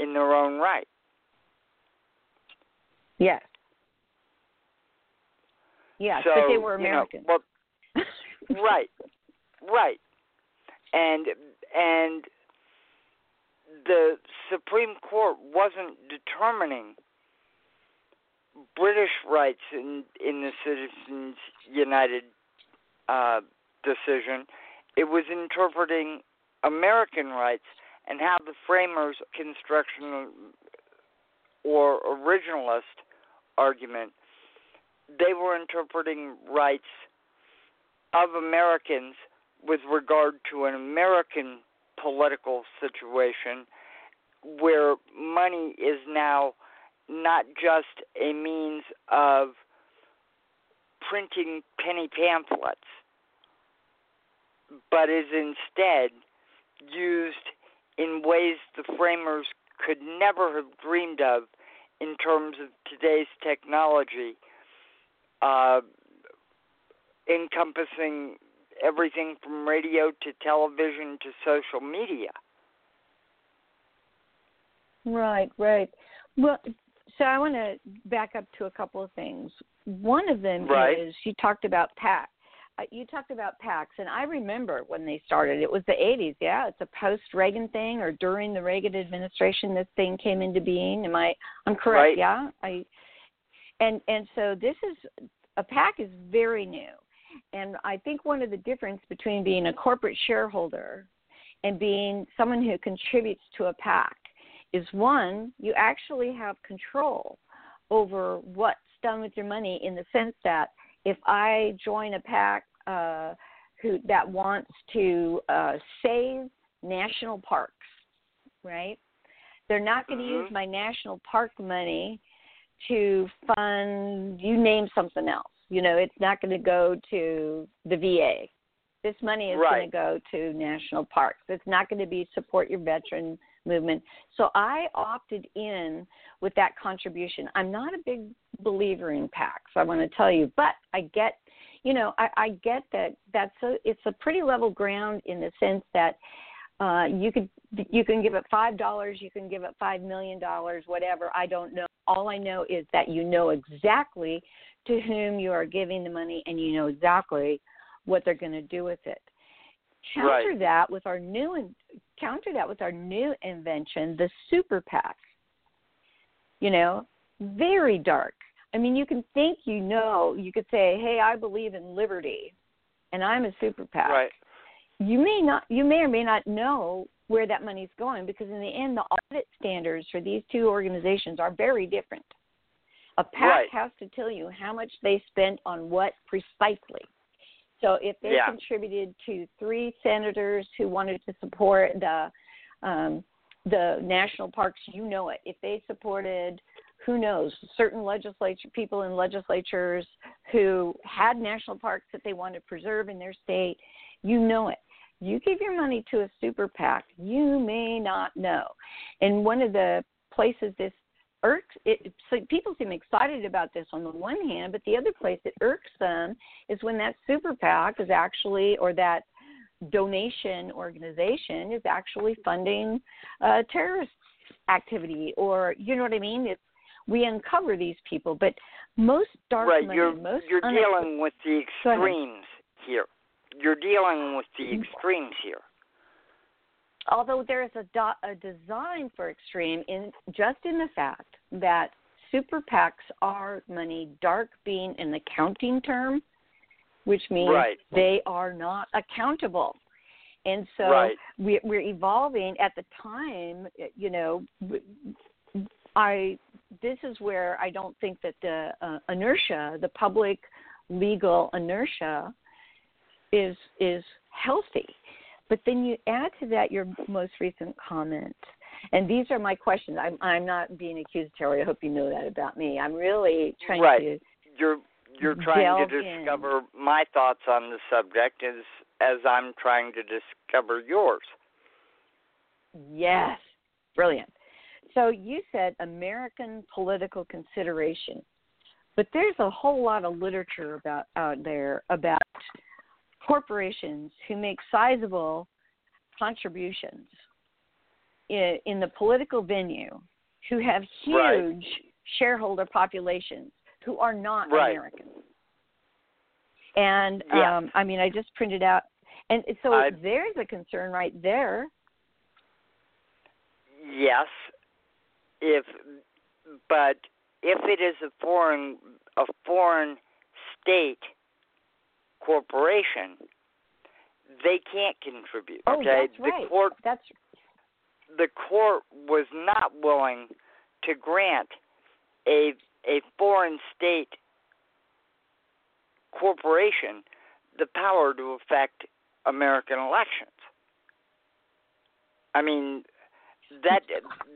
in their own right. Yes. Yes, so, but they were you know, Americans. well, right, right, and and the Supreme Court wasn't determining British rights in in the Citizens United uh, decision. It was interpreting American rights and how the framers' construction or originalist argument they were interpreting rights of Americans with regard to an American political situation where money is now not just a means of printing penny pamphlets, but is instead used in ways the framers could never have dreamed of in terms of today's technology uh, encompassing everything from radio to television to social media. Right, right. Well, so I want to back up to a couple of things. One of them Right. is you talked about PAC. Uh, you talked about PACs, and I remember when they started. It was the 80s, yeah. It's a post-Reagan thing, or during the Reagan administration, this thing came into being. Am I? I'm correct, Right. yeah. I. And and so this is a PAC is very new, and I think one of the difference between being a corporate shareholder and being someone who contributes to a PAC is one, you actually have control over what's done with your money in the sense that if I join a PAC uh, who that wants to uh, save national parks, right? They're not going to use my national park money to fund you name something else. You know, it's not going to go to the VA. This money is Right. going to go to national parks. It's not going to be support your veteran movement. So I opted in with that contribution. I'm not a big believer in PACs, I want to tell you, but I get, you know, I, I get that that's a it's a pretty level ground in the sense that uh, you could you can give it five dollars, you can give it five million dollars, whatever. I don't know. All I know is that you know exactly to whom you are giving the money, and you know exactly what they're going to do with it. Counter Right. that with our new in- counter that with our new invention, the super PAC. You know, very dark. I mean, you can think you know. You could say, "Hey, I believe in liberty, and I'm a super PAC." Right. You may not you may or may not know where that money's going because in the end the audit standards for these two organizations are very different a PAC Right. has to tell you how much they spent on what precisely so if they Yeah. contributed to three senators who wanted to support the um, the national parks you know it if they supported who knows certain legislature people in legislatures who had national parks that they wanted to preserve in their state you know it you give your money to a super PAC, you may not know. And one of the places this irks, it, so people seem excited about this on the one hand, but the other place it irks them is when that super PAC is actually, or that donation organization is actually funding uh, terrorist activity, or you know what I mean? It's we uncover these people, but most dark right. money, You're most you're dealing with the extremes here. You're dealing with the Mm-hmm. extremes here. although there is a, do- a design for extreme in just in the fact that super PACs are money, dark being an accounting term, which means Right. they are not accountable. And so Right. we, we're evolving at the time, you know, I this is where I don't think that the uh, inertia, the public legal inertia, is is healthy. But then you add to that your most recent comment, and these are my questions. I'm I'm not being accusatory. I hope you know that about me. I'm really trying Right. to You're you're trying to in. discover my thoughts on the subject as as I'm trying to discover yours. Yes, brilliant. So you said American political consideration, but there's a whole lot of literature about out there about corporations who make sizable contributions in, in the political venue, who have huge Right. shareholder populations, who are not Right. Americans. And Yeah. um, I mean, I just printed out, and so I- there's a concern right there. Yes, if but if it is a foreign a foreign state corporation, they can't contribute. Oh, okay, that's right. the court That's the court was not willing to grant a a foreign state corporation the power to affect American elections. I mean that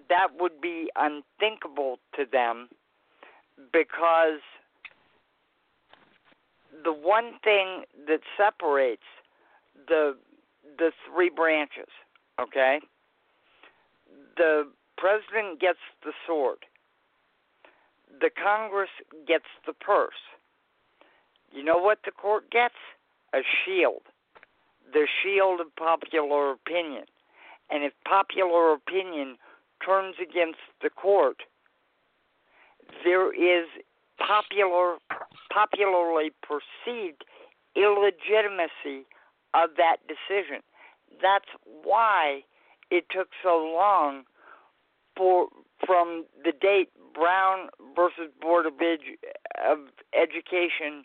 that would be unthinkable to them because the one thing that separates the the three branches, okay? The president gets the sword. The Congress gets the purse. You know what the court gets? A shield. The shield of popular opinion. And if popular opinion turns against the court, there is popular popularly perceived illegitimacy of that decision. That's why it took so long for from the date Brown versus Board of, Edu- of Education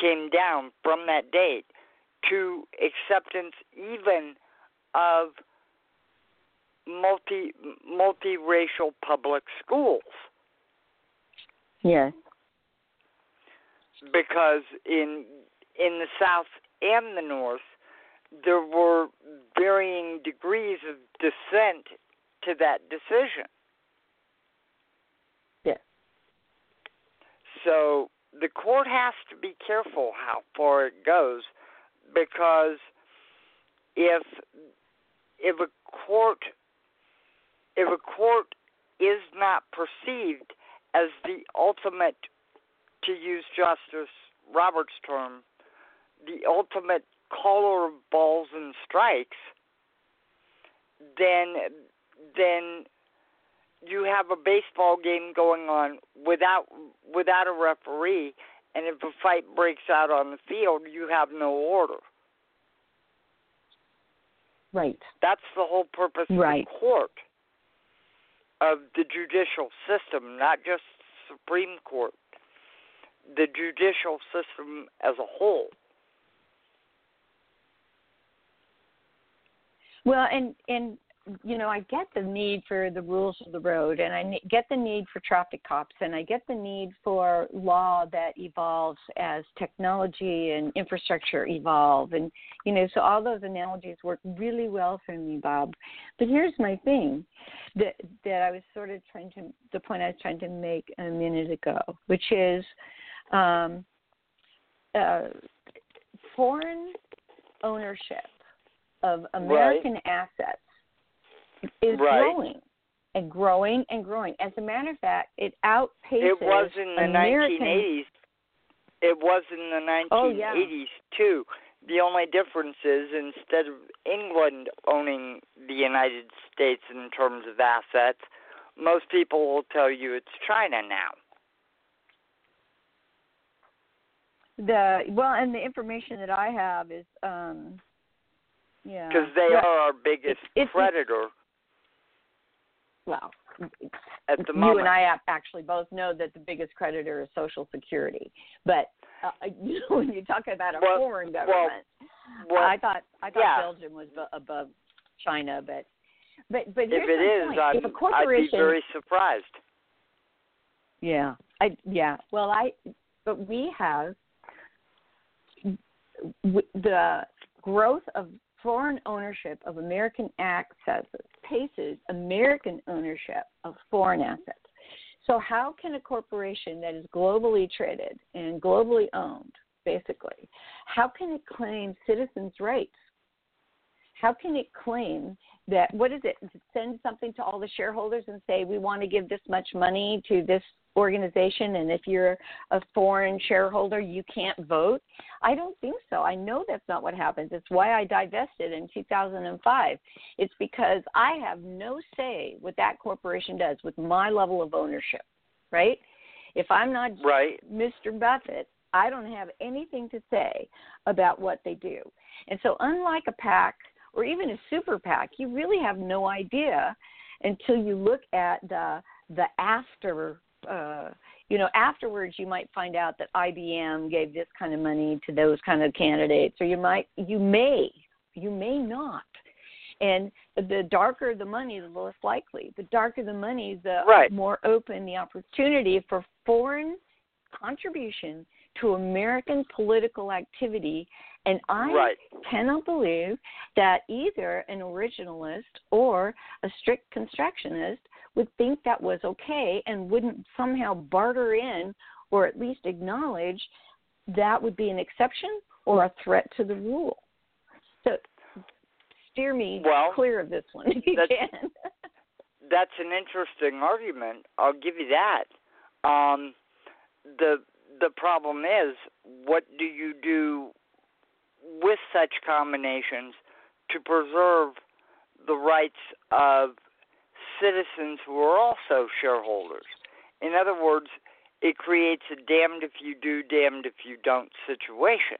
came down from that date to acceptance even of multi multiracial public schools yes. because in in the South and the North, there were varying degrees of dissent to that decision. Yes. So the court has to be careful how far it goes because if if a court if a court is not perceived as the ultimate to use Justice Roberts' term, the ultimate caller of balls and strikes, then then you have a baseball game going on without without a referee, and if a fight breaks out on the field, you have no order. Right. That's the whole purpose right. of the court, of the judicial system, not just Supreme Court, the judicial system as a whole. Well, and and you know, I get the need for the rules of the road, and I get the need for traffic cops, and I get the need for law that evolves as technology and infrastructure evolve, and you know, so all those analogies work really well for me, Bob. But here's my thing, that that I was sort of trying to the point I was trying to make a minute ago, which is, um, uh, foreign ownership of American right. assets is right. growing and growing and growing. As a matter of fact, it outpaces. It was in the American... 1980s. It was in the 1980s oh, yeah. too. The only difference is instead of England owning the United States in terms of assets, most people will tell you it's China now. The well, and the information that I have is, um, yeah, because they yeah. are our biggest it's, it's, creditor. Well, at the you moment, and I actually both know that the biggest creditor is Social Security, but uh, you know, when you talk about a well, foreign government, well, I thought I thought yeah. Belgium was above China, but but but if it point. I'm, if a corporation, I'd be very surprised. Yeah, I yeah. Well, I but we have the growth of foreign ownership of American assets paces American ownership of foreign assets. So, how can a corporation that is globally traded and globally owned, basically, how can it claim citizens' rights? How can it claim that, what is it, send something to all the shareholders and say, we want to give this much money to this organization and if you're a foreign shareholder you can't vote? I don't think so. I know that's not what happens. It's why i divested in 2005 it's because i have no say what that corporation does with my level of ownership right? If i'm not right. mr buffett i don't have anything to say about what they do. And so unlike a pac or even a super pac you really have no idea until you look at the the after uh, you know, afterwards you might find out that IBM gave this kind of money to those kind of candidates, or you might, you may, you may not. And the darker the money, the less likely. The darker the money, the right. more open the opportunity for foreign contribution to American political activity. And I right. cannot believe that either an originalist or a strict constructionist would think that was okay and wouldn't somehow barter in or at least acknowledge that would be an exception or a threat to the rule. So steer me well, clear of this one if you that's, can. that's an interesting argument. I'll give you that. Um, the the problem is, what do you do with such combinations to preserve the rights of citizens who are also shareholders. In other words, it creates a damned if you do, damned if you don't situation.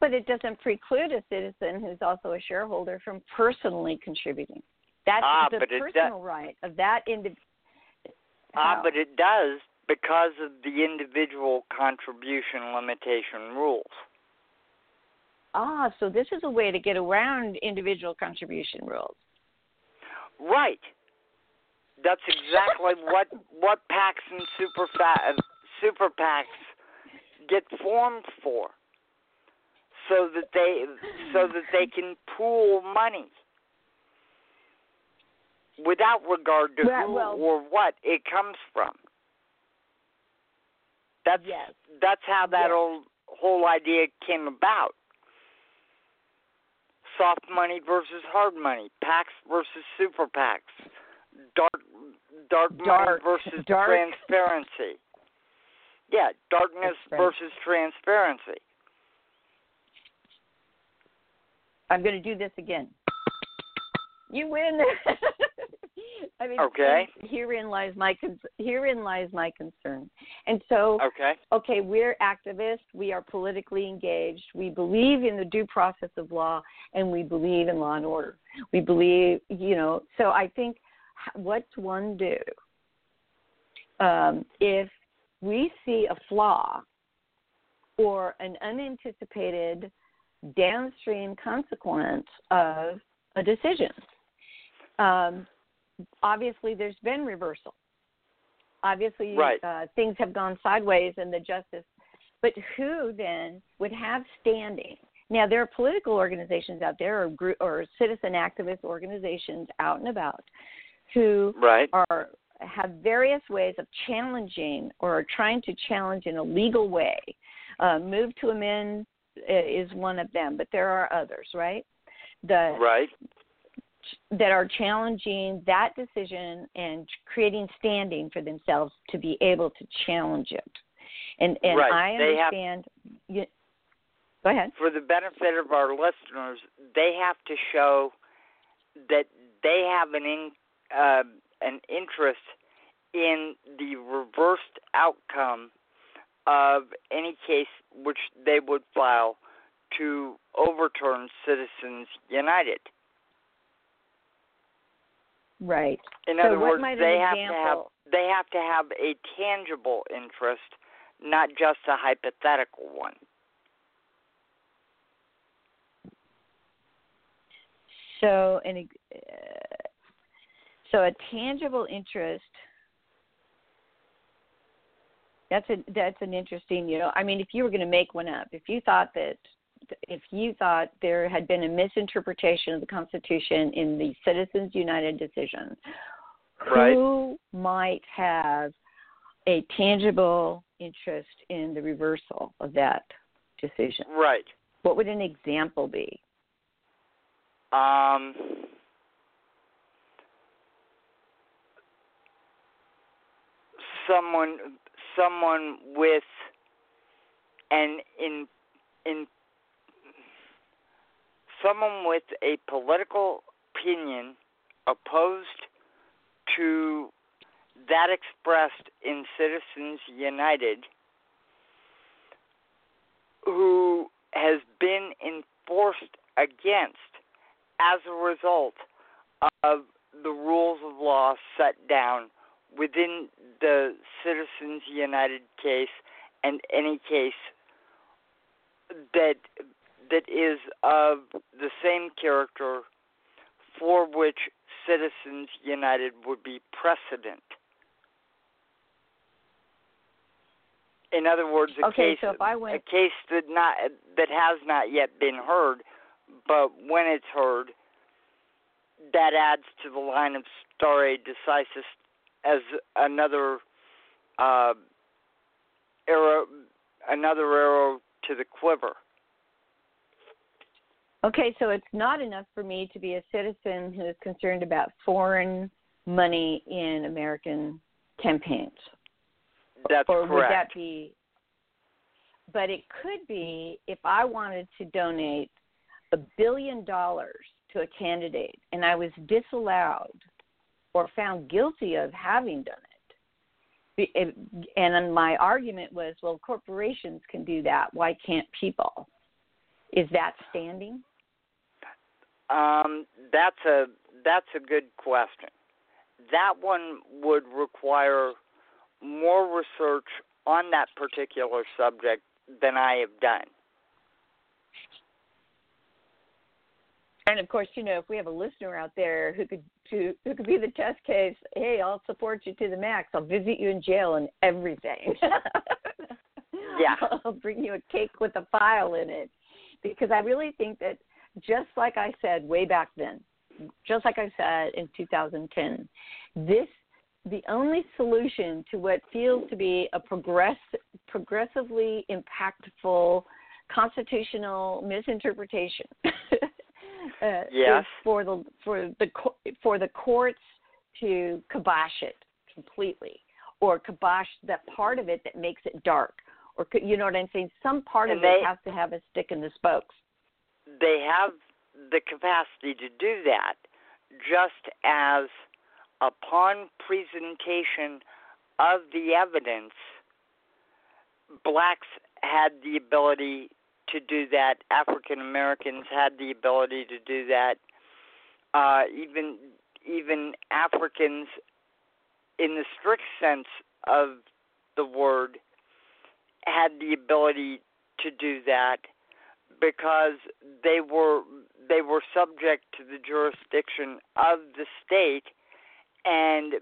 But it doesn't preclude a citizen who's also a shareholder from personally contributing. That's ah, the personal right of that individual. Ah, but it does because of the individual contribution limitation rules. Ah, so this is a way to get around individual contribution rules. Right. That's exactly what what PACs and super fat, super PACs get formed for. so that they so that they can pool money without regard to Well- who well- or what it comes from. That's Yes. that's how that Yes. whole whole idea came about. Soft money versus hard money, PACs versus super PACs, dark dark, money Dark- versus dark. transparency. Yeah, darkness right. versus transparency. I'm going to do this again. You win. I mean, Okay. Herein lies my con- herein lies my concern. And so, Okay. okay, we're activists. We are politically engaged. We believe in the due process of law, and we believe in law and order. We believe, you know. So I think, what's one do um, if we see a flaw or an unanticipated downstream consequence of a decision? Um, obviously, there's been reversal. Obviously, Right. uh, things have gone sideways in the justice. But who then would have standing? Now, there are political organizations out there, or group, or citizen activist organizations out and about, who Right. are have various ways of challenging or are trying to challenge in a legal way. Uh, move to amend is one of them, but there are others, right? The Right. That are challenging that decision and creating standing for themselves to be able to challenge it. And and Right. I They have- understand. you, go ahead. For the benefit of our listeners, they have to show that they have an in, uh, an interest in the reversed outcome of any case which they would file to overturn Citizens United. Right. In So other words, they have to have example- they have to have a tangible interest, not just a hypothetical one. So an uh, so a tangible interest. That's a that's an interesting. You know, I mean, if you were going to make one up, if you thought that if you thought there had been a misinterpretation of the Constitution in the Citizens United decision, Right. who might have a tangible interest in the reversal of that decision? Right. What would an example be? Um, someone, someone with an in in someone with a political opinion opposed to that expressed in Citizens United, who has been enforced against as a result of the rules of law set down within the Citizens United case and any case that that is of the same character for which Citizens United would be precedent. In other words, a Okay, case so I a went- case that not that has not yet been heard, but when it's heard, that adds to the line of stare decisis as another uh, arrow, another arrow to the quiver. Okay, so it's not enough for me to be a citizen who is concerned about foreign money in American campaigns. That's or would that be but it could be if I wanted to donate a billion dollars to a candidate and I was disallowed or found guilty of having done it. And my argument was, well, corporations can do that. Why can't people? Is that standing? Um, that's a that's a good question. That one would require more research on that particular subject than I have done. And of course, you know, if we have a listener out there who could to, who could be the test case, hey, I'll support you to the max. I'll visit you in jail and everything. Yeah. I'll bring you a cake with a file in it because I really think that just like I said way back then, just like I said in 2010, this the only solution to what feels to be a progress progressively impactful constitutional misinterpretation. uh, yes. For the for the for the courts to kibosh it completely, or kibosh that part of it that makes it dark, or you know what I'm saying? Some part and of they, it has to have a stick in the spokes. They have the capacity to do that, just as upon presentation of the evidence, blacks had the ability to do that. African Americans had the ability to do that. Uh, even even Africans, in the strict sense of the word, had the ability to do that because they were they were subject to the jurisdiction of the state and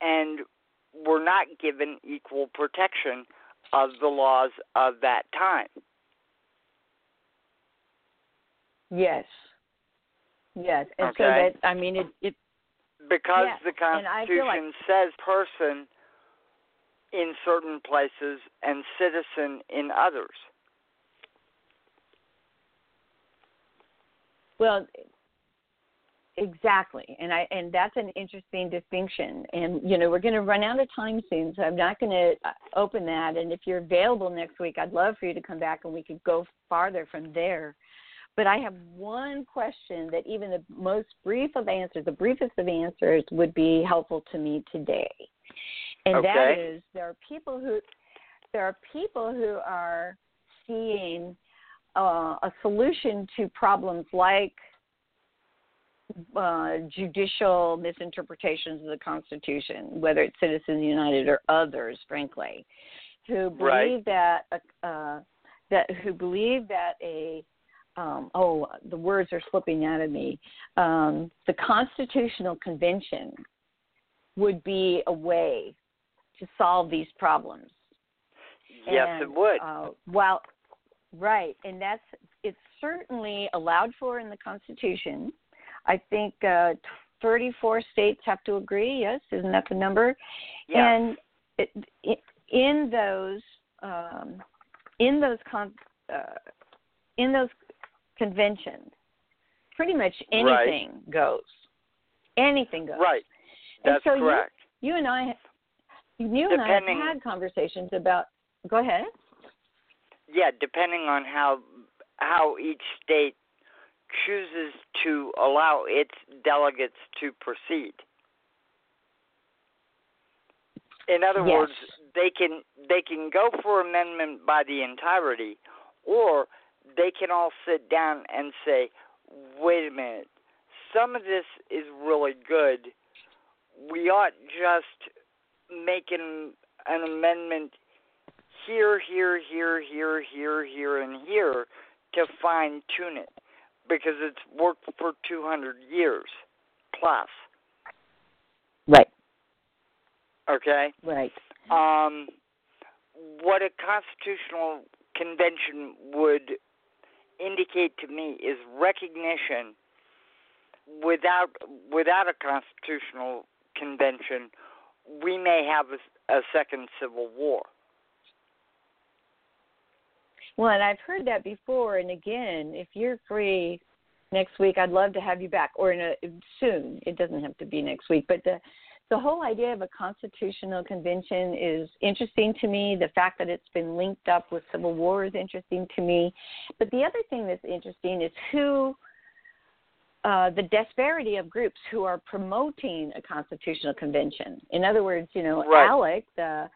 and were not given equal protection of the laws of that time. Yes. Yes. And okay. so that I mean it, it because yes. the Constitution like, says person in certain places and citizen in others. Well, exactly, and I and that's an interesting distinction. And you know, we're going to run out of time soon, so I'm not going to uh, open that. And if you're available next week, I'd love for you to come back and we could go farther from there. But I have one question that even the most brief of answers, the briefest of answers, would be helpful to me today. And okay. that is there are people who there are people who are seeing uh, a solution to problems like uh, judicial misinterpretations of the Constitution, whether it's Citizens United or others, frankly, who believe right. that uh, that who believe that a um, oh the words are slipping out of me um, the Constitutional Convention would be a way to solve these problems. Yes, and, it would. Uh, while right, and that's it's certainly allowed for in the Constitution. I think uh, 34 states have to agree. Yes, isn't that the number? Yes. And it, it, in those um, in those con- uh, in those conventions, pretty much anything right. goes. Anything goes. Right. That's and so correct. You, you and I, you Depending, and I have had conversations about. Go ahead. Yeah, depending on how how each state chooses to allow its delegates to proceed. In other yes. words, they can they can go for amendment by the entirety, or they can all sit down and say, "Wait a minute, some of this is really good. We ought just make an, an amendment here, here, here, here, here, here, and here to fine tune it because it's worked for 200 years plus. Right. Okay? Right. Um, what a constitutional convention would indicate to me is recognition without without a constitutional convention we may have a, a second civil war well and i've heard that before and again if you're free next week i'd love to have you back or in a soon it doesn't have to be next week but the the whole idea of a constitutional convention is interesting to me. The fact that it's been linked up with civil war is interesting to me. But the other thing that's interesting is who, uh, the disparity of groups who are promoting a constitutional convention. In other words, you know, right. ALEC, the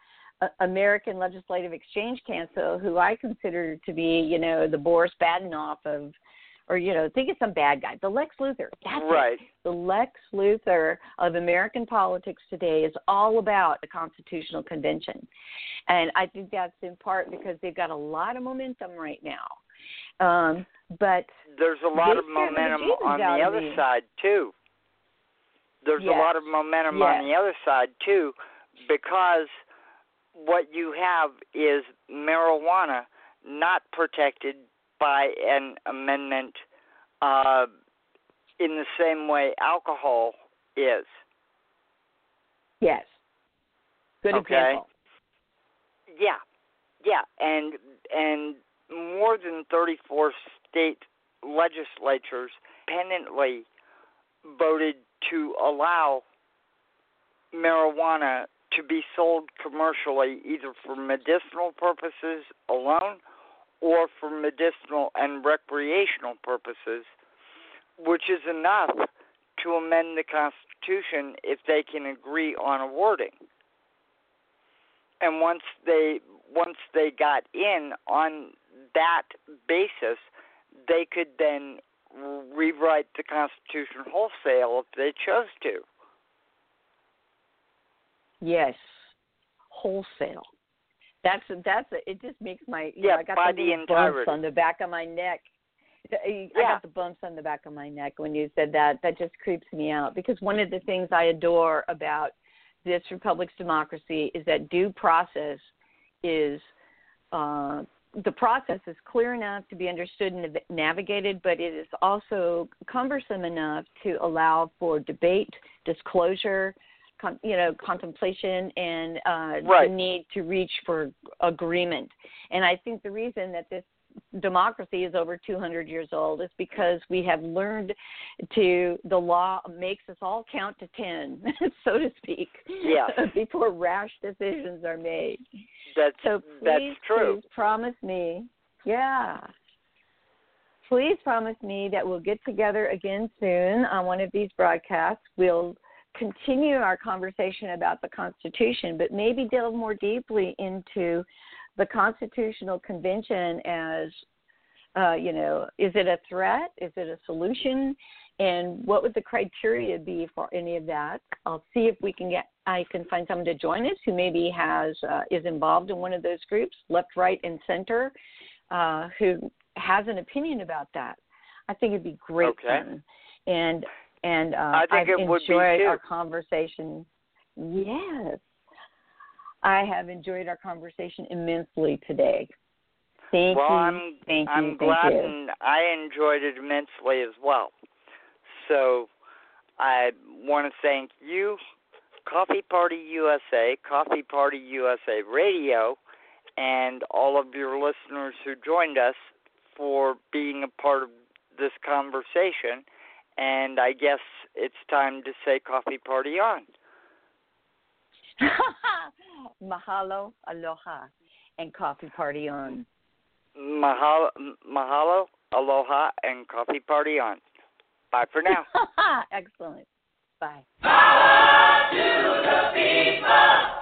American Legislative Exchange Council, who I consider to be, you know, the Boris Badenov of or you know, think of some bad guy. The Lex Luthor. That's right. It. The Lex Luthor of American politics today is all about a constitutional convention, and I think that's in part because they've got a lot of momentum right now. Um, but there's a lot of momentum on the other me. side too. There's yes. a lot of momentum yes. on the other side too, because what you have is marijuana not protected by an amendment uh, in the same way alcohol is. Yes. Good Okay. example. Yeah, yeah, and and more than 34 state legislatures independently voted to allow marijuana to be sold commercially either for medicinal purposes alone or for medicinal and recreational purposes, which is enough to amend the Constitution if they can agree on a wording. And once they once they got in on that basis, they could then rewrite the Constitution wholesale if they chose to. Yes. Wholesale. That's that's it. Just makes my you Yeah, know, I got by the the bumps on the back of my neck. I Yeah. got the bumps on the back of my neck when you said that. That just creeps me out because one of the things I adore about this republic's democracy is that due process is uh, the process is clear enough to be understood and navigated, but it is also cumbersome enough to allow for debate, disclosure, con- you know, contemplation, and uh, Right. the need to reach for agreement. And I think the reason that this democracy is over 200 years old is because we have learned to the law makes us all count to 10 so to speak Yes. before rash decisions are made That's so please, that's true. please promise me, yeah. Please promise me that we'll get together again soon on one of these broadcasts. We'll continue our conversation about the Constitution, but maybe delve more deeply into the Constitutional Convention as, uh, you know, is it a threat? Is it a solution? And what would the criteria be for any of that? I'll see if we can get I can find someone to join us who maybe has uh, is involved in one of those groups, left, right, and center, uh, who has an opinion about that. I think it'd be great Okay. fun, and and uh, I think I've it would be enjoyed our conversation. Yes, I have enjoyed our conversation immensely today. Thank well, you. I'm thank you. I'm thank glad, you. and I enjoyed it immensely as well. So, I want to thank you, Coffee Party USA, Coffee Party USA Radio, and all of your listeners who joined us for being a part of this conversation. And I guess it's time to say Coffee Party on. Mahalo, aloha, and coffee party on. Mahalo, mahalo, aloha, and Coffee Party on. Bye for now. Excellent. Bye. Power to the people.